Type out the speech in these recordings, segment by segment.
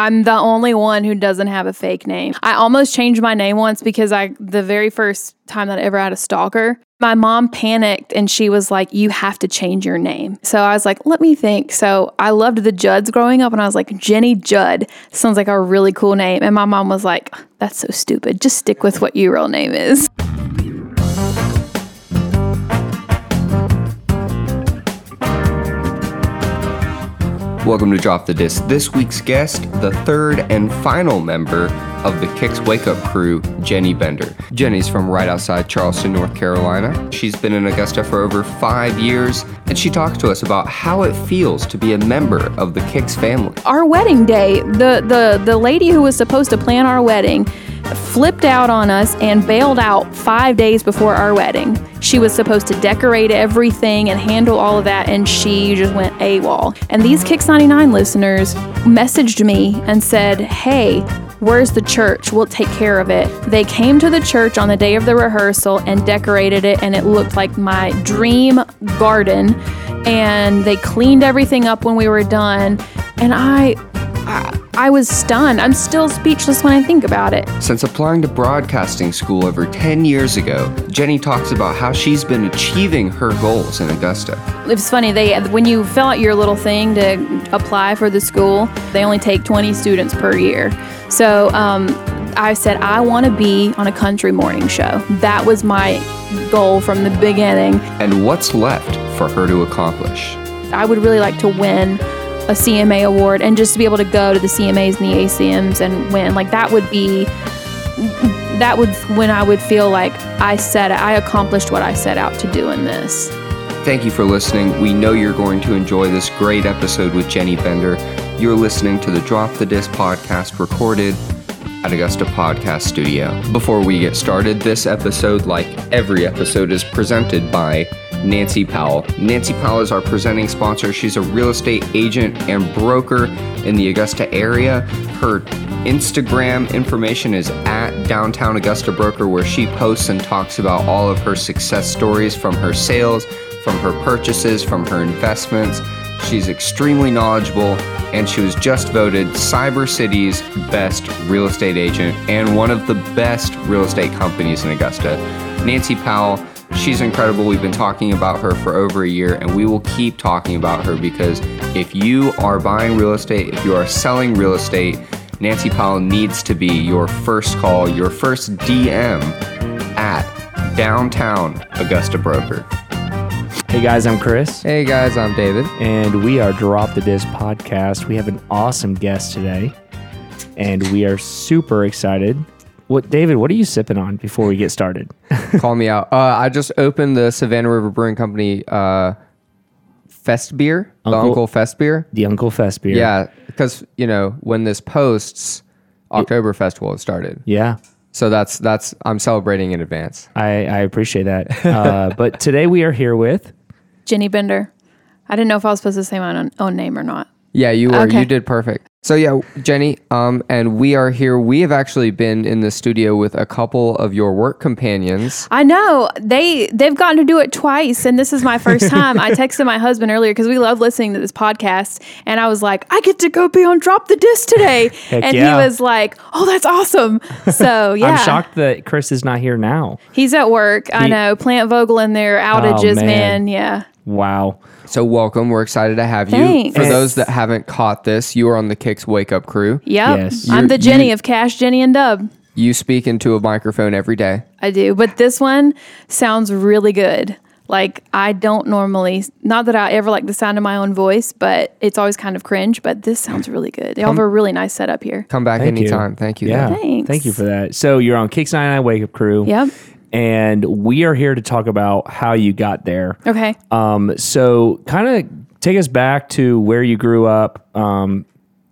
I'm the only one who doesn't have a fake name. I almost changed my name once because I the very first time that I ever had a stalker, my mom panicked and she was like, "You have to change your name." So I was like, "Let me think." So I loved the Judds growing up and I was like, "Jenny Judd sounds like a really cool name." And my mom was like, "That's so stupid. Just stick with what your real name is." Welcome to Drop the Disc. This week's guest, the third and final member of the Kicks Wake Up crew, Jenny Bender. Jenny's from right outside Charleston, North Carolina. She's been in Augusta for over five years, and she talks to us about how it feels to be a member of the Kicks family. Our wedding day, the the the lady who was supposed to plan our wedding flipped out on us and bailed out five days before our wedding. She was supposed to decorate everything and handle all of that, and she just went AWOL. And these Kicks 99 listeners messaged me and said, Hey, Where's the church? We'll take care of it. They came to the church on the day of the rehearsal and decorated it, and it looked like my dream garden. And they cleaned everything up when we were done. And I, I, I was stunned. I'm still speechless when I think about it. Since applying to broadcasting school over 10 years ago, Jenny talks about how she's been achieving her goals in Augusta. It's funny, they when you fill out your little thing to apply for the school, they only take 20 students per year. So um, I said, I want to be on a country morning show. That was my goal from the beginning. And what's left for her to accomplish? I would really like to win a CMA award and just to be able to go to the CMAs and the ACMs and win. Like that would be that would when I would feel like I set I accomplished what I set out to do in this. Thank you for listening. We know you're going to enjoy this great episode with Jenny Bender. You're listening to the Drop the Disc podcast recorded at Augusta Podcast Studio. Before we get started, this episode, like every episode, is presented by Nancy Powell. Nancy Powell is our presenting sponsor. She's a real estate agent and broker in the Augusta area. Her Instagram information is at Downtown Augusta Broker, where she posts and talks about all of her success stories from her sales, from her purchases, from her investments. She's extremely knowledgeable, and she was just voted Cyber City's best real estate agent and one of the best real estate companies in Augusta. Nancy Powell, she's incredible. We've been talking about her for over a year, and we will keep talking about her because if you are buying real estate, if you are selling real estate, Nancy Powell needs to be your first call, your first DM at Downtown Augusta Broker. Hey guys, I'm Chris, Hey guys, I'm David. and we are Drop the Disc podcast. We have an awesome guest today, and we are super excited. What, David? What are you sipping on before we get started? Call me out. Uh, I just opened the Savannah River Brewing Company uh, Fest beer, the Uncle- Uncle Fest beer. The Uncle Fest beer. Yeah, because you know when this posts, October Festival has started. yeah. So that's that's I'm celebrating in advance. I, I appreciate that. Uh, but today we are here with Jenny Bender. I didn't know if I was supposed to say my own, own name or not. Yeah, you were. Okay. You did perfect. So yeah, Jenny, um, and we are here. We have actually been in the studio with a couple of your work companions. I know they they've gotten to do it twice, and this is my first time. I texted my husband earlier because we love listening to this podcast, and I was like, I get to go be on Drop the Disc today, and yeah. he was like, Oh, that's awesome. So yeah, I'm shocked that Chris is not here now. he's at work. I know Plant Vogtle in their outages, man. man. Yeah, Wow. So welcome. We're excited to have you. Thanks. For those that haven't caught this, you are on the Kicks Wake Up crew. yep. Yes. I'm the Jenny you- of Cash, Jenny, and Dub. You speak into a microphone every day. I do, but this one sounds really good. Like I don't normally, not that I ever like the sound of my own voice, but it's always kind of cringe. But this sounds really good. they all have a really nice setup here. Come back Thank you. anytime. Thank you. Yeah. Thanks. Thank you for that. So you're on Kicks Nine 99 Wake Up Crew. Yep. And we are here to talk about how you got there. Okay. Um, so kind of take us back to where you grew up, um,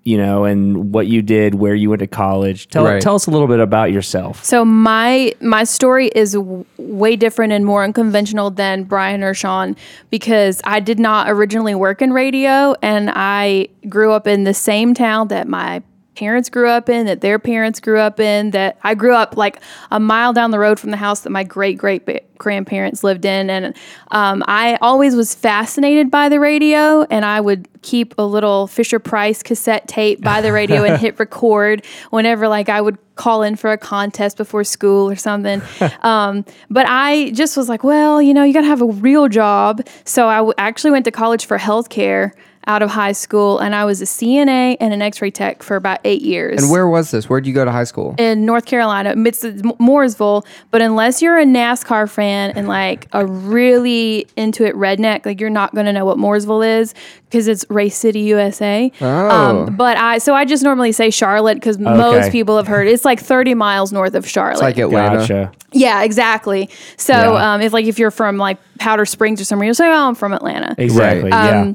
you know, and what you did, where you went to college. Tell Right. tell us a little bit about yourself. So my my story is w- way different and more unconventional than Brian or Sean because I did not originally work in radio and I grew up in the same town that my parents grew up in, that their parents grew up in, that I grew up like a mile down the road from the house that my great great grandparents lived in. And um, I always was fascinated by the radio, and I would keep a little Fisher Price cassette tape by the radio and hit record whenever like I would call in for a contest before school or something. Um, but I just was like, well, you know, you got to have a real job. So I w- actually went to college for healthcare out of high school, and I was a CNA and an X-ray tech for about eight years. And where was this? Where did you go to high school? in North Carolina, it's Mooresville. But unless you're a NASCAR fan and like a really into it redneck, like you're not going to know what Mooresville is because it's Race City, USA. Oh. but I so I just normally say Charlotte because most people have heard it's like 30 miles north of Charlotte. It's like Atlanta. Gotcha. yeah, exactly. So Yeah. um, if like if you're from like Powder Springs or somewhere, you'll say, "Oh, I'm from Atlanta." Exactly. Um, yeah.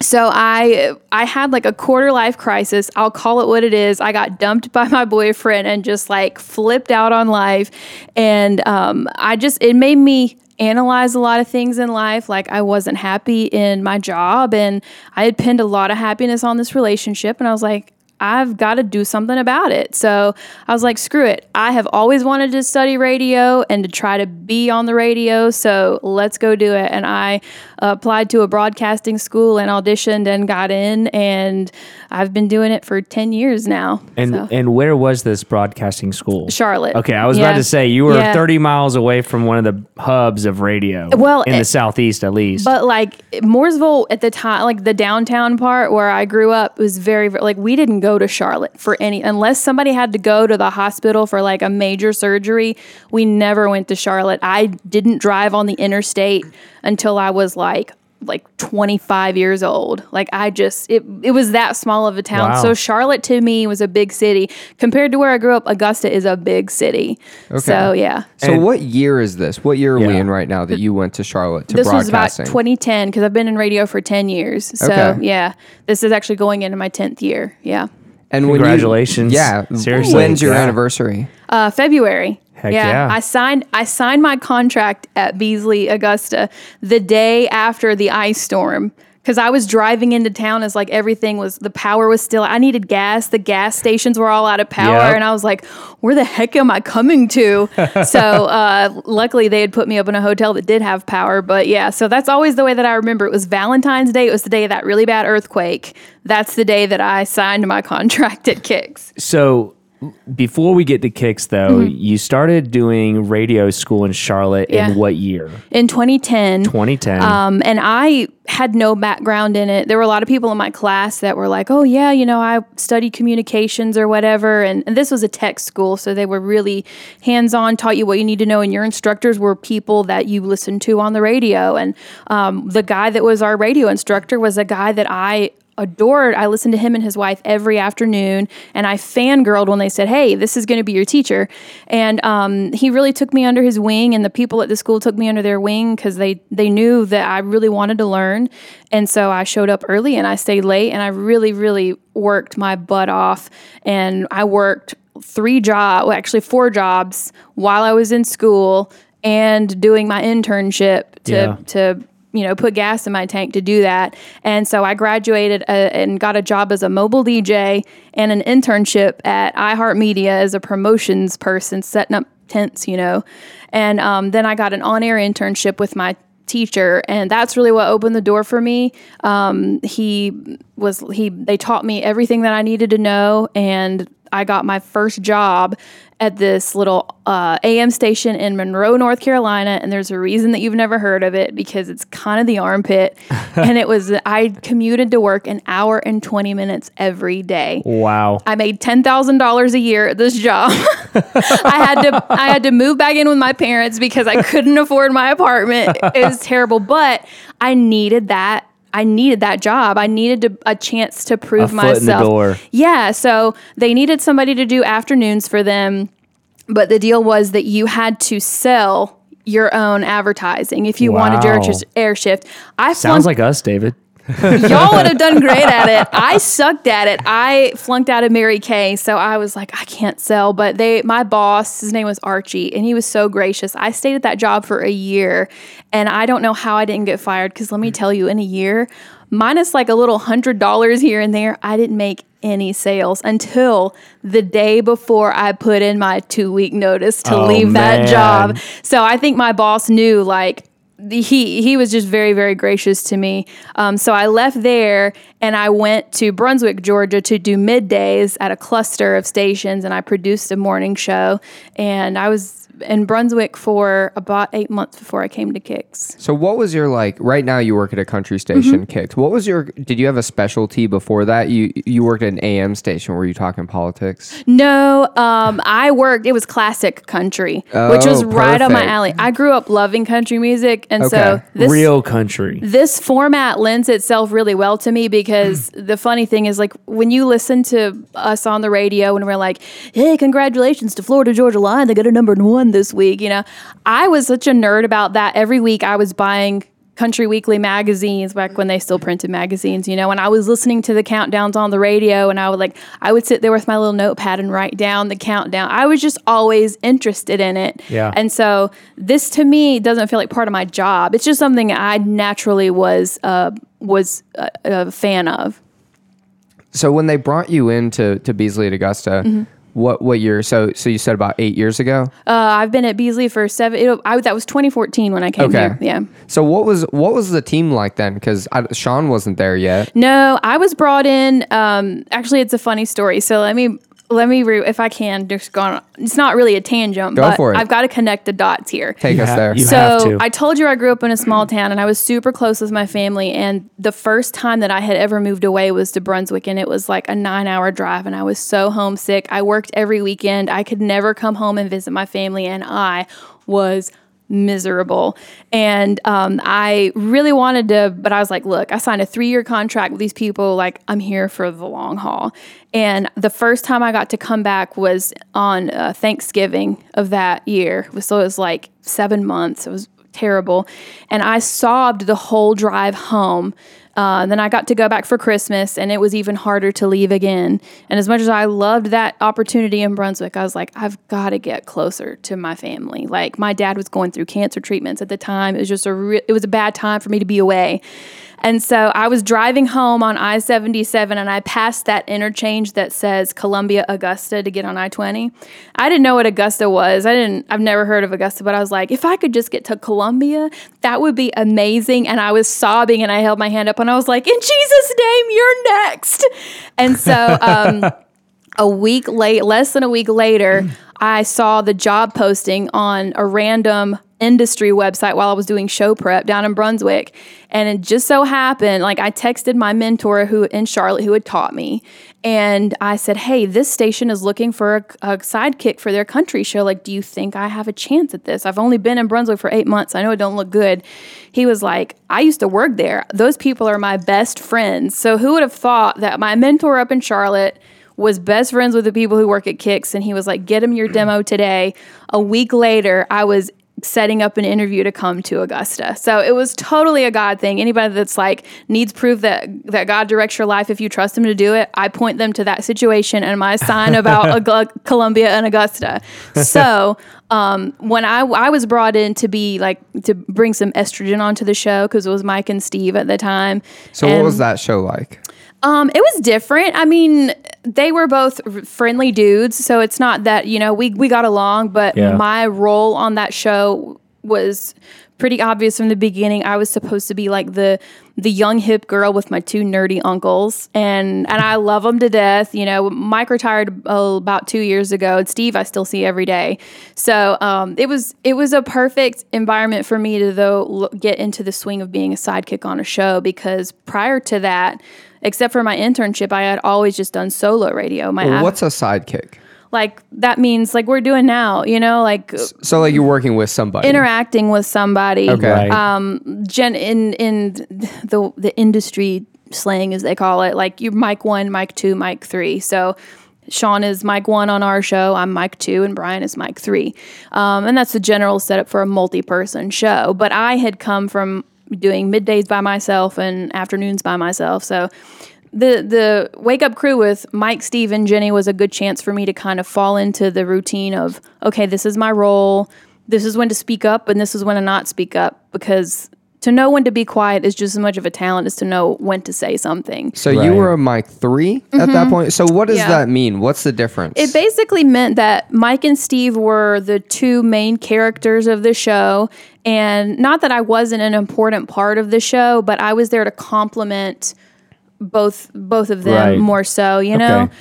So I I had like a quarter life crisis. I'll call it what it is. I got dumped by my boyfriend and just like flipped out on life, and um, I just it made me analyze a lot of things in life. Like I wasn't happy in my job, and I had pinned a lot of happiness on this relationship, and I was like. I've got to do something about it. So I was like, screw it. I have always wanted to study radio and to try to be on the radio. So let's go do it. And I applied to a broadcasting school and auditioned and got in. And I've been doing it for 10 years now. And So, and where was this broadcasting school? Charlotte. Okay, I was Yeah. about to say you were Yeah. 30 miles away from one of the hubs of radio. Well, in eh, the southeast at least. But like Mooresville at the time, like the downtown part where I grew up was very, very like we didn't go to Charlotte for any unless somebody had to go to the hospital for like a major surgery. We never went to Charlotte. I didn't drive on the interstate until I was like like 25 years old. Like I just it it was that small of a town. Wow. So Charlotte to me was a big city compared to where I grew up. Augusta is a big city. Okay. So yeah. So And- what year is this? What year are we in right now that you went to Charlotte to this was about 2010 because I've been in radio for 10 years. So Okay. yeah, this is actually going into my 10th year. Yeah, and when you- Congratulations. yeah. Seriously. When's your Yeah. anniversary? uh, February. Heck yeah. I signed I signed my contract at Beasley Augusta the day after the ice storm. Because I was driving into town as like everything was the power was still I needed gas. The gas stations were all out of power, Yep. and I was like, "Where the heck am I coming to?" so uh, luckily they had put me up in a hotel that did have power. But yeah, so that's always the way that I remember. It was Valentine's Day. It was the day of that really bad earthquake. That's the day that I signed my contract at Kicks. so before we get to kicks though, you started doing radio school in Charlotte Mm-hmm. Yeah. in what year? In 2010, 2010. Um, and I had no background in it. There were a lot of people in my class that were like, oh, yeah, you know, I studied communications or whatever. And, and this was a tech school. So they were really hands on, taught you what you need to know. And your instructors were people that you listened to on the radio. And um, the guy that was our radio instructor was a guy that I adored. I listened to him and his wife every afternoon, and I fangirled when they said, "Hey, this is going to be your teacher." And um, he really took me under his wing, and the people at the school took me under their wing because they they knew that I really wanted to learn. And so I showed up early and I stayed late, and I really, really worked my butt off, and I worked three jobs, well, actually four jobs while I was in school and doing my internship to Yeah. to you know put gas in my tank to do that. And so i graduated uh, and got a job as a mobile dj and an internship at iheartmedia as a promotions person setting up tents you know. And um, then i got an on-air internship with my teacher and that's really what opened the door for me. Um, he was he they taught me everything that i needed to know and i got my first job at this little uh, am station in monroe north carolina and there's a reason that you've never heard of it because it's kind of the armpit and it was i commuted to work an hour and 20 minutes every day wow. I made ten thousand dollars a year at this job. I had to I had to move back in with my parents because I couldn't afford my apartment. It was terrible, but I needed that. I needed that job. I needed to, a chance to prove foot in the myself. Yeah, so they needed somebody to do afternoons for them, but the deal was that you had to sell your own advertising if you wanted your Wow. air shift. I Sounds flunked- like us, David. Y'all would have done great at it. I sucked at it. I flunked out of Mary Kay, so I was like, I can't sell. But they, my boss, his name was Archie, and he was so gracious. I stayed at that job for a year, and I don't know how I didn't get fired. Because let me tell you, in a year, minus like a little hundred dollars here and there, I didn't make any sales until the day before I put in my two week notice to Oh, leave man. that job. So I think my boss knew like he he was just very very gracious to me. Um, so I left there and I went to Brunswick, Georgia, to do middays at a cluster of stations, and I produced a morning show. And I was in Brunswick for about eight months before I came to Kicks. So what was your like right now you work at a country station Mm-hmm. Kicks. What was your did you have a specialty before that? You you worked at an AM station were you talking politics? No, um, I worked. It was classic country, which was Oh, right up my alley. I grew up loving country music, and so this Real country. this format lends itself really well to me because the funny thing is like when you listen to us on the radio and we're like hey congratulations to florida georgia line they got a number one this week you know i was such a nerd about that every week i was buying country weekly magazines back when they still printed magazines you know and i was listening to the countdowns on the radio and i would like i would sit there with my little notepad and write down the countdown i was just always interested in it Yeah. and so this to me doesn't feel like part of my job. It's just something I naturally was uh, was a, a fan of. So when they brought you into to Beasley at Augusta, Mm-hmm. What what year? So so you said about eight years ago. Uh, I've been at Beasley for seven. It, I, that was 2014 when I came Okay. here. Yeah. So what was what was the team like then? Because Sean wasn't there yet. No, I was brought in. Um, actually, it's a funny story. So let me let me re- if I can just go on. It's not really a tangent, Go but for it. I've got to connect the dots here. Take You us ha- there. you have so to. I told you I grew up in a small town and I was super close with my family. And the first time that I had ever moved away was to Brunswick, and it was like a nine hour drive. And I was so homesick. I worked every weekend. I could never come home and visit my family, and I was miserable. And um, I really wanted to, but I was like, look, I signed a three year contract with these people. Like, I'm here for the long haul. And the first time I got to come back was on uh, Thanksgiving of that year. So it was like seven months. It was terrible. And I sobbed the whole drive home. Uh, then I got to go back for Christmas, and it was even harder to leave again. And as much as I loved that opportunity in Brunswick, I was like, I've got to get closer to my family. Like my dad was going through cancer treatments at the time. It was just a re- it was a bad time for me to be away. And so I was driving home on I 77 and I passed that interchange that says Columbia Augusta to get on I 20. I didn't know what Augusta was. I didn't, I've never heard of Augusta, but I was like, if I could just get to Columbia, that would be amazing. And I was sobbing and I held my hand up and I was like, in Jesus' name, you're next. And so, um, a week late, less than a week later, I saw the job posting on a random industry website while I was doing show prep down in Brunswick. And it just so happened, like I texted my mentor who in Charlotte who had taught me. And I said, Hey, this station is looking for a, a sidekick for their country show. Like, do you think I have a chance at this? I've only been in Brunswick for eight months. I know it don't look good. He was like, I used to work there. Those people are my best friends. So who would have thought that my mentor up in Charlotte was best friends with the people who work at Kicks, and he was like, "Get him your demo today." A week later, I was setting up an interview to come to Augusta. So it was totally a God thing. Anybody that's like needs proof that that God directs your life if you trust Him to do it, I point them to that situation and my sign about Aug- Columbia and Augusta. So um, when I I was brought in to be like to bring some estrogen onto the show because it was Mike and Steve at the time. So what was that show like? Um, it was different. I mean, they were both r- friendly dudes, so it's not that you know we we got along. But Yeah. my role on that show was pretty obvious from the beginning. I was supposed to be like the the young hip girl with my two nerdy uncles, and and I love them to death. You know, Mike retired oh, about two years ago, and Steve I still see every day. So um, it was it was a perfect environment for me to though get into the swing of being a sidekick on a show because prior to that except for my internship, I had always just done solo radio. My Well, app- what's a sidekick? like that means like we're doing now, you know, like So like you're working with somebody. interacting with somebody. Okay. Right. Um, gen in in the the industry slang as they call it, like you mic one, mic two, mic three. So. Sean is mic one on our show. I'm mic two, and Brian is mic three. Um, and that's the general setup for a multi person show. But I had come from doing middays by myself and afternoons by myself. So the the wake up crew with Mike, Steve, and Jenny was a good chance for me to kind of fall into the routine of okay, this is my role. This is when to speak up, and this is when to not speak up because to know when to be quiet is just as much of a talent as to know when to say something. So you were a mic 3 at that point. So what does Mm-hmm. Yeah. that mean? What's the difference? It basically meant that Mike and Steve were the two main characters of the show. And not that I wasn't an important part of the show, but I was there to complement both both of them Right. more so, you know? Okay.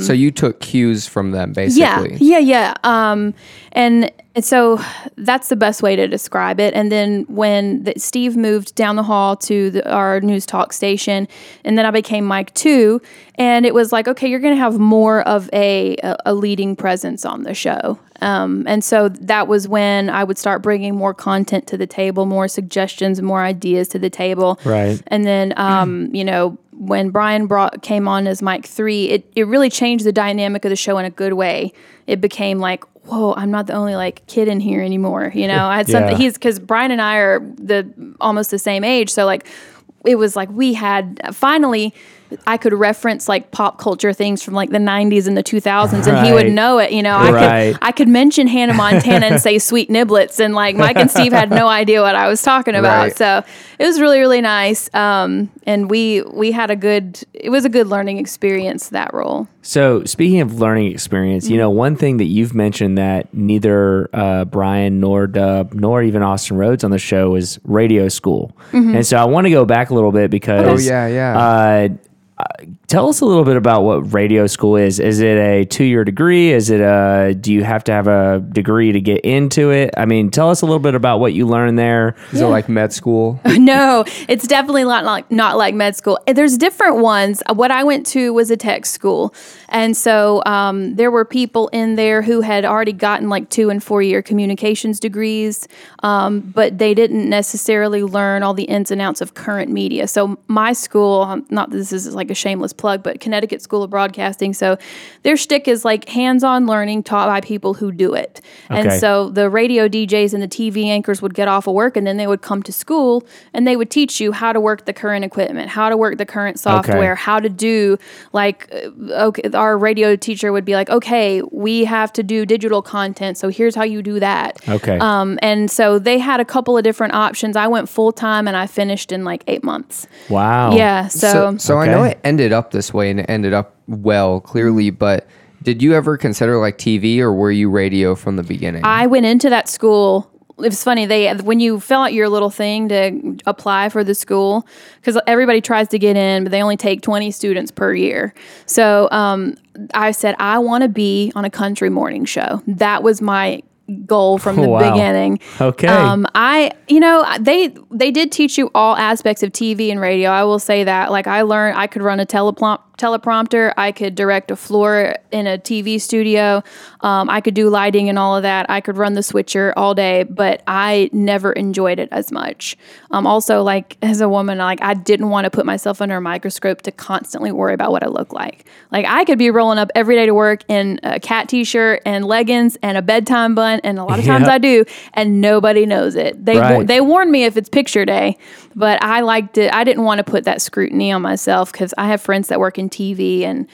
So you took cues from them um, Yeah, basically. yeah, yeah. Um, and, and so that's the best way to describe it. And then when the, Steve moved down the hall to the, our news talk station, and then I became mic two, and it was like, okay, you're going to have more of a, a a leading presence on the show. Um, and so that was when I would start bringing more content to the table, more suggestions, more ideas to the table. Right. And then, um, you know, when Brian brought came on as mic three, it it really changed the dynamic of the show in a good way. It became like, whoa, I'm not the only like kid in here anymore. You know, I had something. Yeah. He's because Brian and I are the almost the same age, so like it was like we had finally. I could reference like pop culture things from like the 90s and the 2000s, and he would know it. You know, I Right. could I could mention Hannah Montana and say sweet niblets, and like Mike and Steve had no idea what I was talking about. Right. So it was really really nice, um, and we we had a good. It was a good learning experience that role. So, speaking of learning experience, you know, one thing that you've mentioned that neither uh, Brian nor Dub nor even Austin Rhodes on the show is radio school. And so I want to go back a little bit because. Oh, yeah, yeah. Uh, uh, tell us a little bit about what radio school is. Is it a two year degree? Is it a, do you have to have a degree to get into it? I mean, tell us a little bit about what you learned there. Is it like med school? no, it's definitely not like not like med school. There's different ones. What I went to was a tech school, and so um, there were people in there who had already gotten like two and four year communications degrees, um, but they didn't necessarily learn all the ins and outs of current media. So my school, um, not that this is like a shameless plug, but Connecticut School of Broadcasting. So their shtick is like hands on learning taught by people who do it, and Okay. so so the radio DJs and the TV anchors would get off of work and then they would come to school and they would teach you how to work the current equipment, how to work the current software, how to do like uh, okay our radio teacher would be like, "Okay, we have to do digital content, so here's how you do that." Okay. Um, and so they had a couple of different options. I went full time and I finished in like 8 months. wow. Yeah, so, So, so I know it ended up this way and it ended up well, clearly, but did you ever consider like TV or were you radio from the beginning? I went into that school. It was funny. They when you fill out your little thing to apply for the school, because everybody tries to get in, but they only take twenty students per year. So um, I said I want to be on a country morning show. That was my goal from the Wow. beginning. Okay. Um, I, you know, they they did teach you all aspects of TV and radio. I will say that. Like I learned, I could run a teleplom- teleprompter. I could direct a floor in a TV studio. Um, I could do lighting and all of that. I could run the switcher all day, but I never enjoyed it as much. Um, also, like as a woman, like I didn't want to put myself under a microscope to constantly worry about what I look like. Like I could be rolling up every day to work in a cat t-shirt and leggings and a bedtime bun, and a lot of times Yeah. I do, and nobody knows it. They Right. they warn me if it's picture day, but I liked it. I didn't want to put that scrutiny on myself because I have friends that work in TV and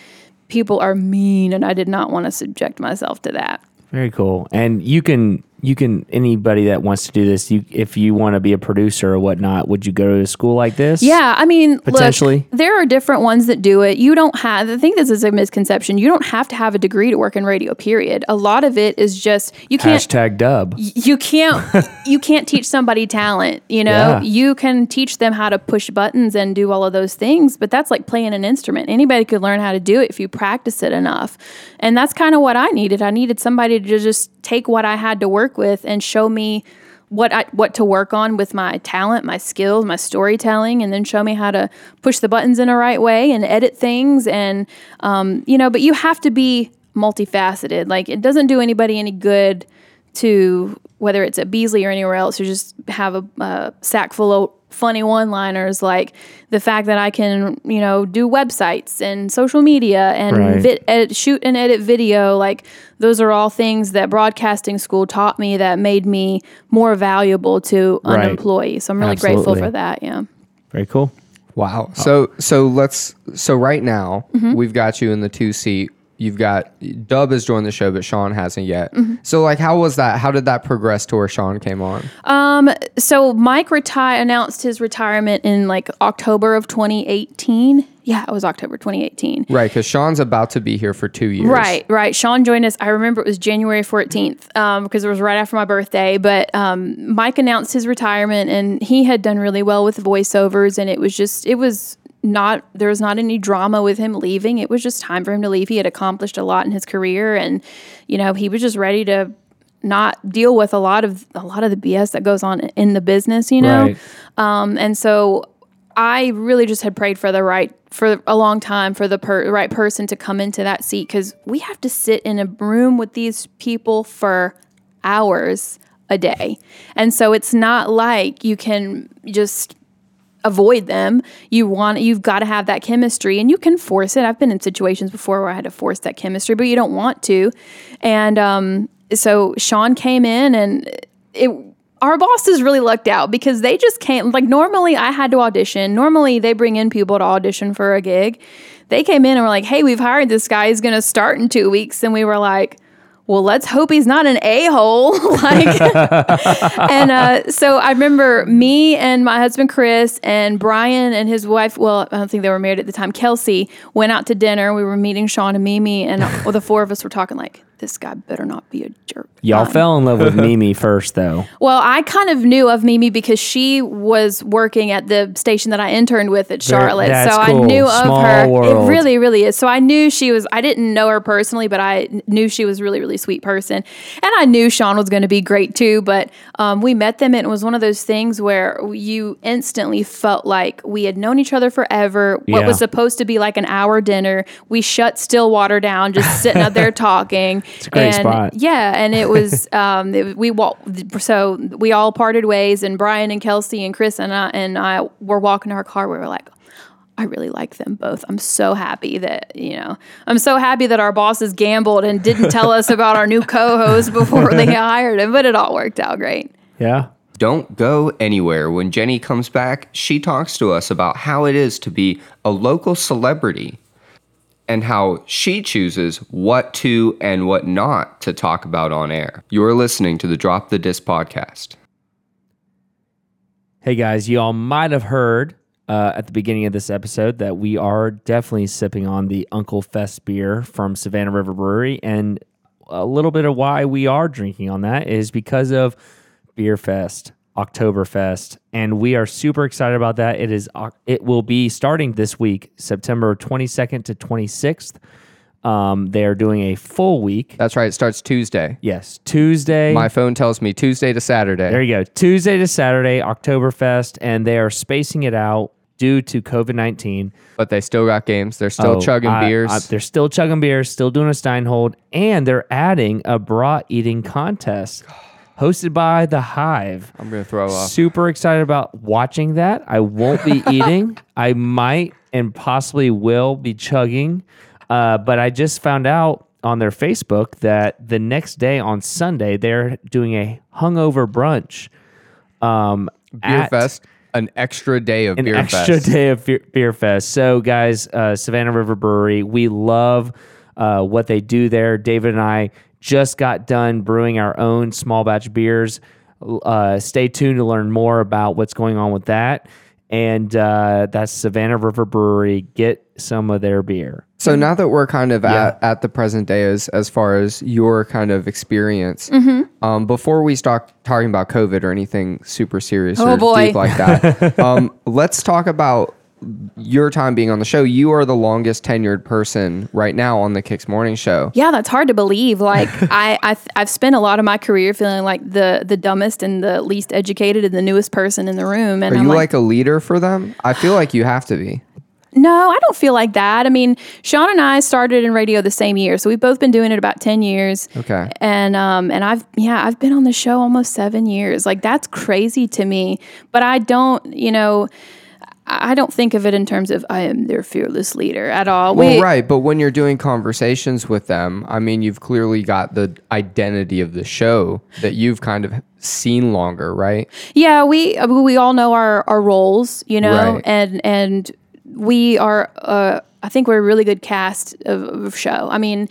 people are mean, and I did not want to subject myself to that. Very cool. And you can you can anybody that wants to do this, you if you want to be a producer or whatnot, would you go to a school like this? Yeah, I mean, Potentially. look, there are different ones that do it. You don't have. I think this is a misconception. You don't have to have a degree to work in radio. Period. A lot of it is just you can't. Hashtag dub. you can't you can't teach somebody talent you know Yeah. you can teach them how to push buttons and do all of those things but that's like playing an instrument anybody could learn how to do it if you practice it enough and that's kind of what i needed i needed somebody to just take what i had to work with and show me what I, what to work on with my talent, my skills, my storytelling, and then show me how to push the buttons in the right way and edit things. And um, you know, but you have to be multifaceted. Like it doesn't do anybody any good to whether it's at Beasley or anywhere else to just have a, a sack full of funny one-liners like the fact that I can you know do websites and social media and Right. vi- edit, shoot and edit video like those are all things that broadcasting school taught me that made me more valuable to an Right. employee so I'm really grateful for that yeah Very cool. wow. So so let's so right now Mm-hmm. we've got you in the two seat you've got Dub has joined the show, but Sean hasn't yet. Mm-hmm. So like, how was that? How did that progress to where Sean came on? Um, so Mike retire announced his retirement in like October of 2018. Yeah, it was October 2018. Right, because Sean's about to be here for two years. Right, right. Sean joined us. I remember it was January 14th um, because it was right after my birthday. But um, Mike announced his retirement, and he had done really well with voiceovers, and it was just it was not there was not any drama with him leaving. It was just time for him to leave. He had accomplished a lot in his career, and you know he was just ready to not deal with a lot of a lot of the BS that goes on in the business. You know, Right. um, and so I really just had prayed for the right for a long time for the per, right person to come into that seat because we have to sit in a room with these people for hours a day, and so it's not like you can just avoid them. You want you've got to have that chemistry and you can force it. I've been in situations before where I had to force that chemistry, but you don't want to. And um, so Sean came in and it our bosses really lucked out because they just can't like normally I had to audition. Normally they bring in people to audition for a gig. They came in and were like, "Hey, we've hired this guy. He's going to start in 2 weeks." And we were like, well, let's hope he's not an a hole. like, and uh, so I remember me and my husband Chris and Brian and his wife. Well, I don't think they were married at the time. Kelsey went out to dinner. We were meeting Sean and Mimi, and well, the four of us were talking like, this guy better not be a jerk. Y'all Um, fell in love with Mimi first, though. Well, I kind of knew of Mimi because she was working at the station that I interned with at Charlotte. that's so cool. I knew of her. world. It really, really is. So I knew she was, I didn't know her personally, but I knew she was really, really sweet person. And I knew Sean was going to be great too. But um, we met them and it was one of those things where you instantly felt like we had known each other forever. What Yeah. was supposed to be like an hour dinner, we shut Stillwater down, just sitting up there talking. It's a great and, spot. Yeah, and it was um, it, we walked. So we all parted ways, and Brian and Kelsey and Chris and I and I were walking to our car. We were like. I really like them both. I'm so happy that, you know, I'm so happy that our bosses gambled and didn't tell us about our new co host before they hired him, but it all worked out great. Yeah. Don't go anywhere. When Jenny comes back, she talks to us about how it is to be a local celebrity and how she chooses what to and what not to talk about on air. You're listening to the Drop the Disc podcast. Hey guys, you all might have heard uh, at the beginning of this episode that we are definitely sipping on the Uncle Fest beer from Savannah River Brewery. And a little bit of why we are drinking on that is because of Beer Fest, Oktoberfest. And we are super excited about that. It is it will be starting this week, September 22nd to 26th. Um, they are doing a full week. That's right. It starts Tuesday. Yes, Tuesday. My phone tells me Tuesday to Saturday. There you go. Tuesday to Saturday, Oktoberfest, and they are spacing it out due to COVID 19. but they still got games. They're still chugging beers. they're still chugging beers, still doing a Steinhold, and they're adding a bra eating contest hosted by The Hive. I'm gonna throw up. Super excited about watching that. I won't be eating. I might and possibly will be chugging. Uh, but I just found out on their Facebook that the next day on Sunday they're doing a hungover brunch. Um, Beer Fest, an extra day of an Beer extra Fest. day of beer, beer fest. So, guys, uh, Savannah River Brewery, we love uh, what they do there. David and I just got done brewing our own small batch beers. Uh, stay tuned to learn more about what's going on with that. And uh, that's Savannah River Brewery. Get some of their beer. So now that we're kind of at, at the present day as as far as your kind of experience, Mm-hmm. um, before we start talking about COVID or anything super serious Oh, or boy. deep like that, um, let's talk about your time being on the show. You are the longest tenured person right now on the Kicks Morning Show. Yeah, that's hard to believe. Like I, I, I've spent a lot of my career feeling like the the dumbest and the least educated and the newest person in the room. And Are I'm you like, like a leader for them? I feel like you have to be. no, I don't feel like that. I mean, Sean and I started in radio the same year, so we've both been doing it about ten years. Okay. And um and I've yeah I've been on the show almost seven years. Like that's crazy to me. But I don't you know. I don't think of it in terms of I am their fearless leader at all. Well, We- right, but when you're doing conversations with them, I mean, you've clearly got the identity of the show that you've kind of seen longer, right? Yeah, we we all know our our roles, you know, Right. and and we are uh, I think we're a really good cast of, of show. I mean,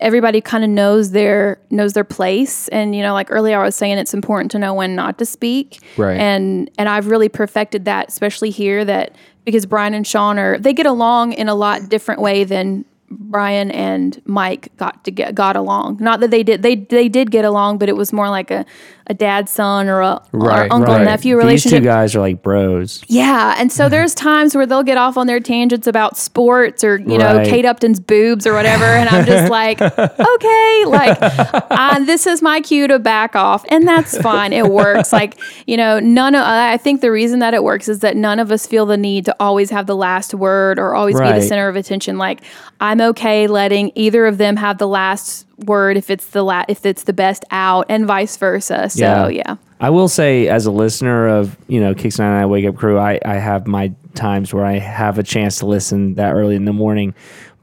everybody kind of knows their knows their place, and you know, like earlier I was saying, it's important to know when not to speak. Right. And and I've really perfected that, especially here. That because Brian and Sean are they get along in a lot different way than Brian and Mike got to get got along. Not that they did they they did get along, but it was more like a, a dad son or a Right, or uncle right. nephew These relationship. two guys are like bros. Yeah, and so there's times where they'll get off on their tangents about sports or you know Right. Kate Upton's boobs or whatever, and I'm just like, okay, like uh, this is my cue to back off, and that's fine. It works. Like you know, none of I think the reason that it works is that none of us feel the need to always have the last word or always be the center of attention. Like I'm okay letting either of them have the last word if it's the la- if it's the best out, and vice versa. So yeah. I will say, as a listener of you know Kicks Nine Nine Wake Up Crew, I, I have my times where I have a chance to listen that early in the morning.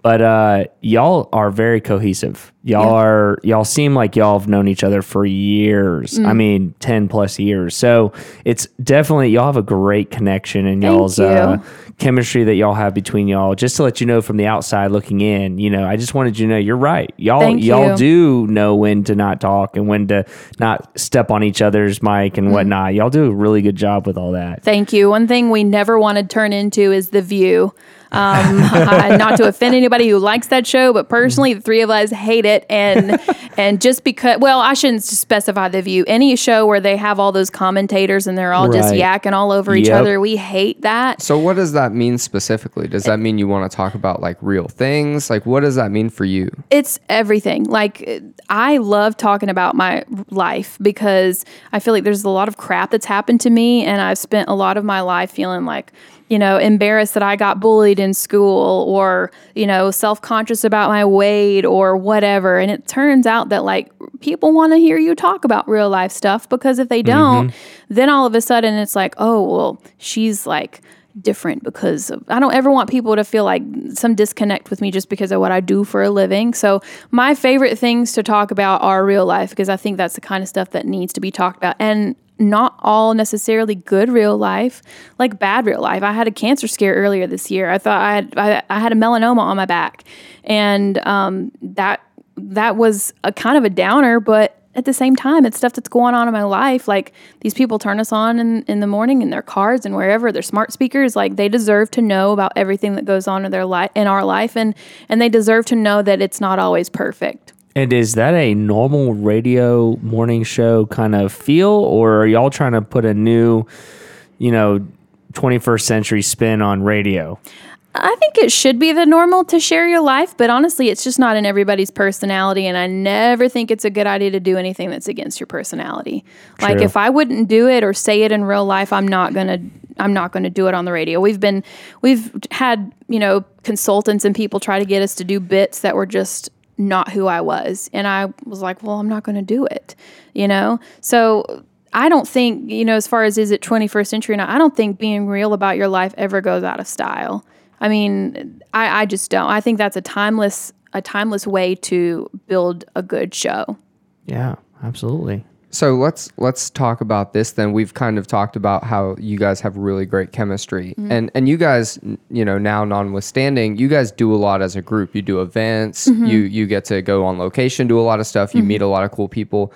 But uh, y'all are very cohesive. Y'all Yeah. are y'all seem like y'all have known each other for years. Mm. I mean, ten plus years. So it's definitely y'all have a great connection and y'all's uh, chemistry that y'all have between y'all. Just to let you know from the outside looking in, you know, I just wanted you to know you're right. Y'all Thank y'all you. do know when to not talk and when to not step on each other's mic Mm. and whatnot. Y'all do a really good job with all that. Thank you. One thing we never want to turn into is the view. Um, not to offend anybody who likes that show, but personally, the three of us hate it, and and just because, well, I shouldn't specify the view. Any show where they have all those commentators and they're all just Right. yakking all over each Yep. other, we hate that. So what does that mean specifically? Does that mean you want to talk about like real things? Like what does that mean for you? It's everything. Like I love talking about my life because I feel like there's a lot of crap that's happened to me and I've spent a lot of my life feeling like, you know, embarrassed that I got bullied in school or, you know, self-conscious about my weight or whatever. And it turns out that like people want to hear you talk about real life stuff because if they mm-hmm. don't, then all of a sudden it's like, "Oh, well, she's like different because of, I don't ever want people to feel like some disconnect with me just because of what I do for a living. So my favorite things to talk about are real life because I think that's the kind of stuff that needs to be talked about and not all necessarily good real life, like bad real life. I had a cancer scare earlier this year. I thought I had I, I had a melanoma on my back, and um, that that was a kind of a downer, but at the same time, it's stuff that's going on in my life. Like these people turn us on in, in the morning in their cars and wherever they're smart speakers. Like they deserve to know about everything that goes on in their life, in our life, and and they deserve to know that it's not always perfect. And is that a normal radio morning show kind of feel, or are y'all trying to put a new, you know, 21st century spin on radio? I think it should be the normal to share your life, but honestly, it's just not in everybody's personality. And I never think it's a good idea to do anything that's against your personality. Like if I wouldn't do it or say it in real life, I'm not gonna. I'm not going to do it on the radio. We've been, we've had, you know, consultants and people try to get us to do bits that were just not who I was. And I was like, well, I'm not going to do it, you know? So I don't think, you know, as far as is it 21st century not, I don't think being real about your life ever goes out of style. I mean, I, I just don't. I think that's a timeless, a timeless way to build a good show. Yeah, absolutely. So let's let's talk about this then. We've kind of talked about how you guys have really great chemistry. Mm-hmm. And and you guys, you know, now notwithstanding, you guys do a lot as a group. You do events, mm-hmm. you you get to go on location, do a lot of stuff, you mm-hmm. meet a lot of cool people.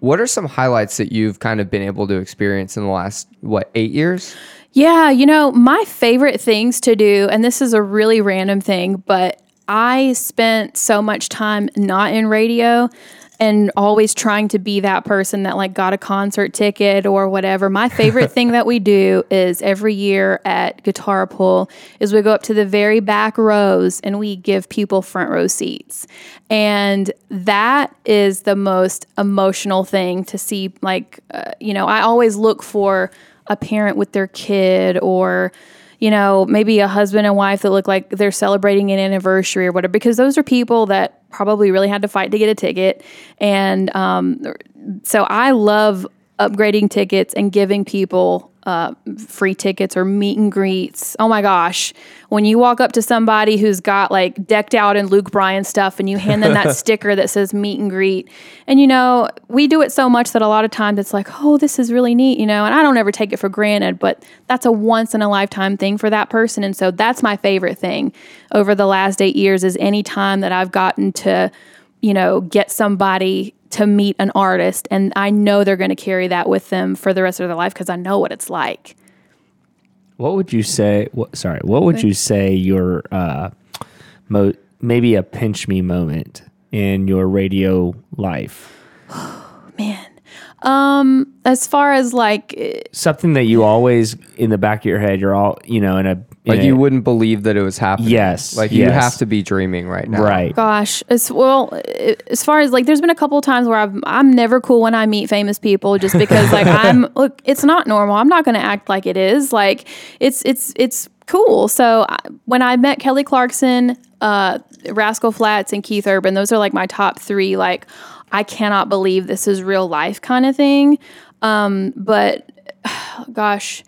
What are some highlights that you've kind of been able to experience in the last what, 8 years? Yeah, you know, my favorite things to do, and this is a really random thing, but I spent so much time not in radio and always trying to be that person that like got a concert ticket or whatever. My favorite thing that we do is every year at Guitar Pull is we go up to the very back rows and we give people front row seats. And that is the most emotional thing to see like uh, you know, I always look for a parent with their kid or you know maybe a husband and wife that look like they're celebrating an anniversary or whatever because those are people that probably really had to fight to get a ticket. And um, so i love upgrading tickets and giving people uh, free tickets or meet and greets. Oh my gosh. When you walk up to somebody who's got like decked out in Luke Bryan stuff and you hand them that sticker that says meet and greet. And you know, we do it so much that a lot of times it's like, oh, this is really neat, you know, and I don't ever take it for granted, but that's a once in a lifetime thing for that person. And so that's my favorite thing over the last eight years is any time that I've gotten to, you know, get somebody to meet an artist and I know they're going to carry that with them for the rest of their life because I know what it's like. What would you say? What, sorry, what would you say your uh, mo- maybe a pinch me moment in your radio life? Man. Um as far as like Something that you always in the back of your head, you're all you know in a Like a- you wouldn't believe that it was happening. Yes, Like you yes. have to be dreaming right now. right. Gosh, as well, i- as far as like, there's been a couple of times where I've, I'm never cool when I meet famous people, just because like I'm look, it's not normal. I'm not going to act like it is. Like it's it's it's cool. So I, when I met Kelly Clarkson, uh, Rascal Flatts, and Keith Urban, those are like my top three. Like I cannot believe this is real life kind of thing. Um, but gosh.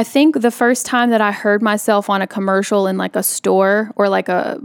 I think the first time that I heard myself on a commercial in like a store or like a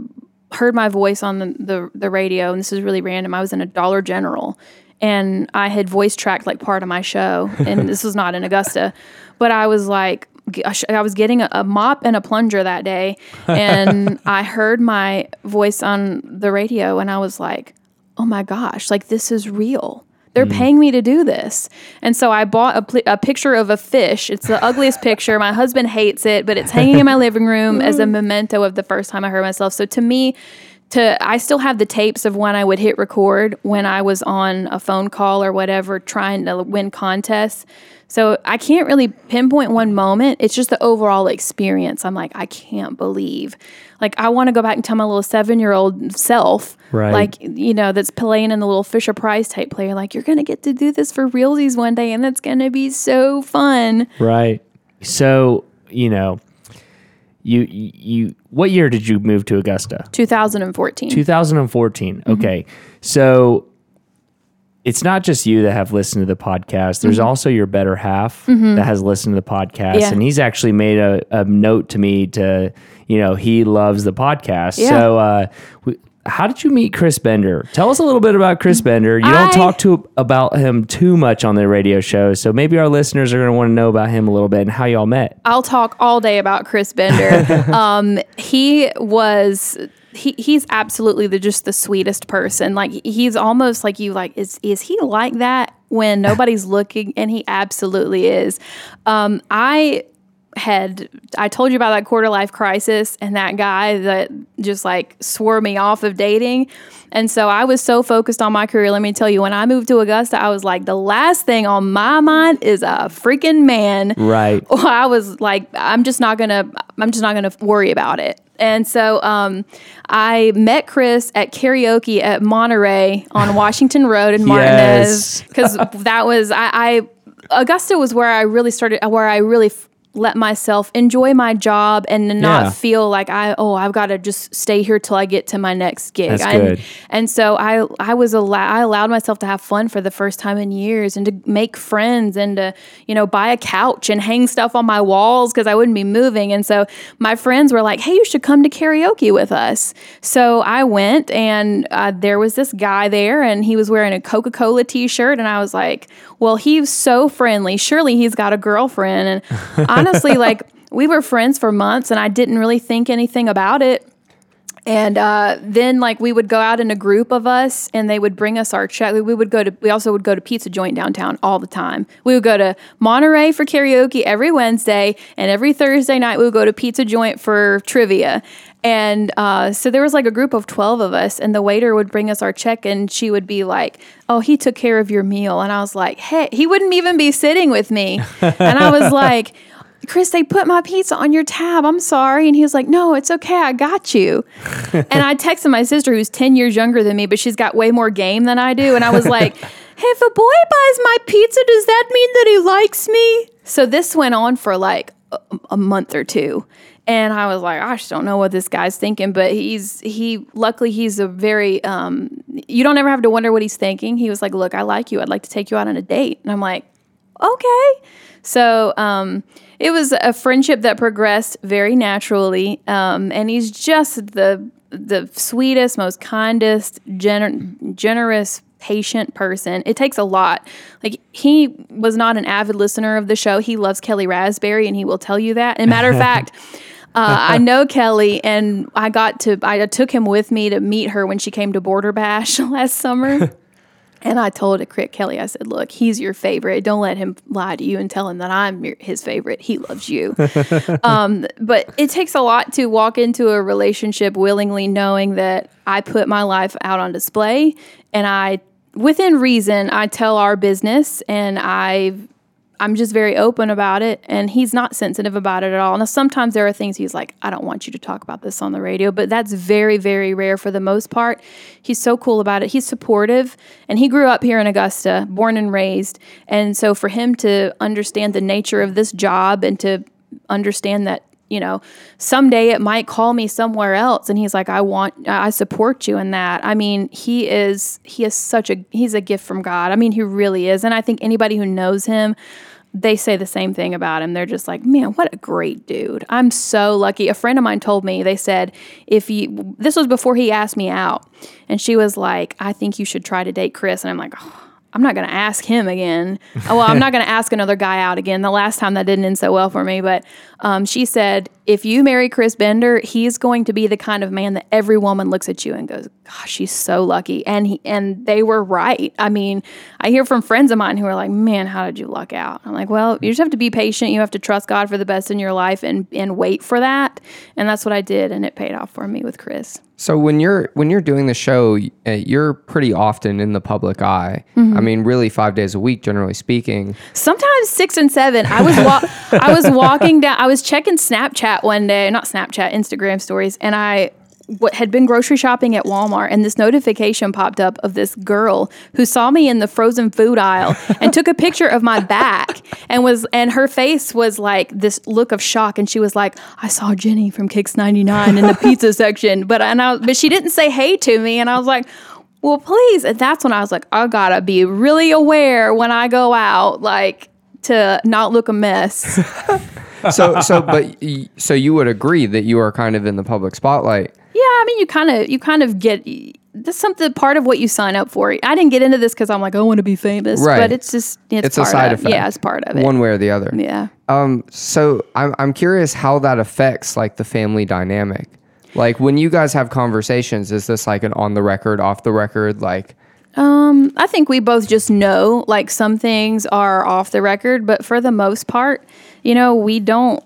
heard my voice on the, the, the radio, and this is really random. I was in a Dollar General and I had voice tracked like part of my show, and this was not in Augusta, but I was like, I was getting a, a mop and a plunger that day, and I heard my voice on the radio, and I was like, oh my gosh, like this is real. They're mm. paying me to do this. And so I bought a, pl- a picture of a fish. It's the ugliest picture. My husband hates it, but it's hanging in my living room as a mm. memento of the first time I heard myself. So to me, to I still have the tapes of when I would hit record when I was on a phone call or whatever trying to win contests. So I can't really pinpoint one moment. It's just the overall experience. I'm like, I can't believe. Like I want to go back and tell my little seven year old self, Right. like you know, that's playing in the little Fisher Price type player. Like you're gonna get to do this for realsies one day, and that's gonna be so fun. Right. So you know, you you what year did you move to Augusta? 2014. 2014. Mm-hmm. Okay. So it's not just you that have listened to the podcast. There's mm-hmm. also your better half mm-hmm. that has listened to the podcast. Yeah. And he's actually made a, a note to me to, you know, he loves the podcast. Yeah. So, uh, we, how did you meet Chris Bender? Tell us a little bit about Chris Bender. You don't I- talk to about him too much on the radio show, so maybe our listeners are going to want to know about him a little bit and how y'all met. I'll talk all day about Chris Bender. um, he was he he's absolutely the just the sweetest person. Like he's almost like you like is is he like that when nobody's looking? And he absolutely is. Um, I had I told you about that quarter life crisis and that guy that just like swore me off of dating. And so I was so focused on my career. Let me tell you, when I moved to Augusta, I was like, the last thing on my mind is a freaking man. Right. Well, I was like, I'm just not gonna, I'm just not gonna worry about it. And so um, I met Chris at karaoke at Monterey on Washington Road in Martinez Yes. because that was I, I Augusta was where I really started, where I really f- let myself enjoy my job and not Yeah. feel like I oh I've got to just stay here till I get to my next gig. That's and, good. and so I I was allow I allowed myself to have fun for the first time in years and to make friends and to you know buy a couch and hang stuff on my walls because I wouldn't be moving. And so my friends were like, "Hey, you should come to karaoke with us." So I went and uh, there was this guy there and he was wearing a Coca Cola T-shirt and I was like, "Well, he's so friendly. Surely he's got a girlfriend." And honestly, like we were friends for months and I didn't really think anything about it. And uh, then, like, we would go out in a group of us, and they would bring us our check. We would go to. We also would go to Pizza Joint downtown all the time. We would go to Monterey for karaoke every Wednesday, and every Thursday night we would go to Pizza Joint for trivia. And uh, so there was like a group of twelve of us, and the waiter would bring us our check, and she would be like, "Oh, he took care of your meal," and I was like, "Hey," he wouldn't even be sitting with me, and I was like. Chris, they put my pizza on your tab. I'm sorry. And he was like, No, it's okay. I got you. and I texted my sister, who's 10 years younger than me, but she's got way more game than I do. And I was like, if a boy buys my pizza, does that mean that he likes me? So this went on for like a, a month or two. And I was like, I just don't know what this guy's thinking, but he's he luckily he's a very um you don't ever have to wonder what he's thinking. He was like, Look, I like you. I'd like to take you out on a date. And I'm like, okay. So um, it was a friendship that progressed very naturally, um, and he's just the the sweetest, most kindest, gener- generous, patient person. It takes a lot. Like he was not an avid listener of the show. He loves Kelly Raspberry, and he will tell you that. And matter of fact. Uh, I know Kelly, and I got to. I took him with me to meet her when she came to Border Bash last summer. And I told it, Crick Kelly, I said, look, he's your favorite. Don't let him lie to you and tell him that I'm your, his favorite. He loves you. um, but it takes a lot to walk into a relationship willingly knowing that I put my life out on display and I, within reason, I tell our business and I I'm just very open about it, and he's not sensitive about it at all. Now, sometimes there are things he's like, I don't want you to talk about this on the radio, but that's very, very rare for the most part. He's so cool about it. He's supportive, and he grew up here in Augusta, born and raised. And so, for him to understand the nature of this job and to understand that you know, someday it might call me somewhere else. And he's like, I want, I support you in that. I mean, he is, he is such a, he's a gift from God. I mean, he really is. And I think anybody who knows him, they say the same thing about him. They're just like, man, what a great dude. I'm so lucky. A friend of mine told me, they said, if you, this was before he asked me out. And she was like, I think you should try to date Chris. And I'm like, oh, I'm not going to ask him again. well, I'm not going to ask another guy out again. The last time that didn't end so well for me, but um, she said, if you marry Chris Bender, he's going to be the kind of man that every woman looks at you and goes, "Gosh, she's so lucky." And he and they were right. I mean, I hear from friends of mine who are like, "Man, how did you luck out?" I'm like, "Well, you just have to be patient. You have to trust God for the best in your life and and wait for that." And that's what I did, and it paid off for me with Chris. So when you're when you're doing the show, uh, you're pretty often in the public eye. I mean, really five days a week, generally speaking. Sometimes six and seven. I was wa- I was walking down. I was checking Snapchat one day, not Snapchat, Instagram stories, and I what had been grocery shopping at Walmart and this notification popped up of this girl who saw me in the frozen food aisle and took a picture of my back and was and her face was like this look of shock and she was like I saw Jenny from Kicks 99 in the pizza section but and I but she didn't say hey to me and I was like well please and that's when I was like I got to be really aware when I go out like to not look a mess. So so but so you would agree that you are kind of in the public spotlight. Yeah, I mean, you kind of you kind of get that's something part of what you sign up for. I didn't get into this because I'm like I want to be famous, Right. but it's just it's, It's a side of, effect. Yeah, it's part of it. One way or the other. yeah. Um, so I'm I'm curious how that affects like the family dynamic. Like when you guys have conversations, is this like an on the record, off the record? Like, Um, I think we both just know like some things are off the record, but for the most part, you know, we don't.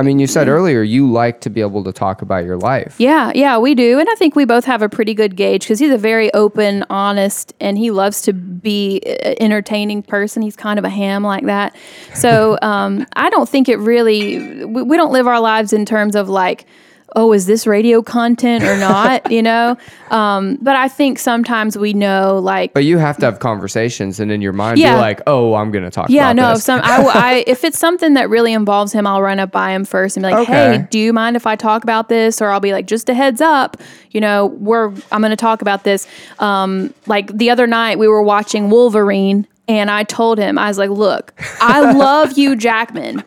I mean, you said earlier you like to be able to talk about your life. Yeah, yeah, we do, and I think we both have a pretty good gauge because he's a very open, honest, and he loves to be an entertaining person. He's kind of a ham like that. So um, I don't think it really. We, we don't live our lives in terms of like. Oh, is this radio content or not? you know, um, but I think sometimes we know, like, But you have to have conversations and in your mind Yeah. be like, oh, I'm going to talk Yeah, about no. If this. some, I, I, if it's something that really involves him, I'll run up by him first and be like, Okay. "Hey, do you mind if I talk about this?" Or I'll be like, "Just a heads up, you know, we're I'm going to talk about this." Um, like the other night, we were watching Wolverine, and I told him, I was like, "Look, I love Hugh Jackman,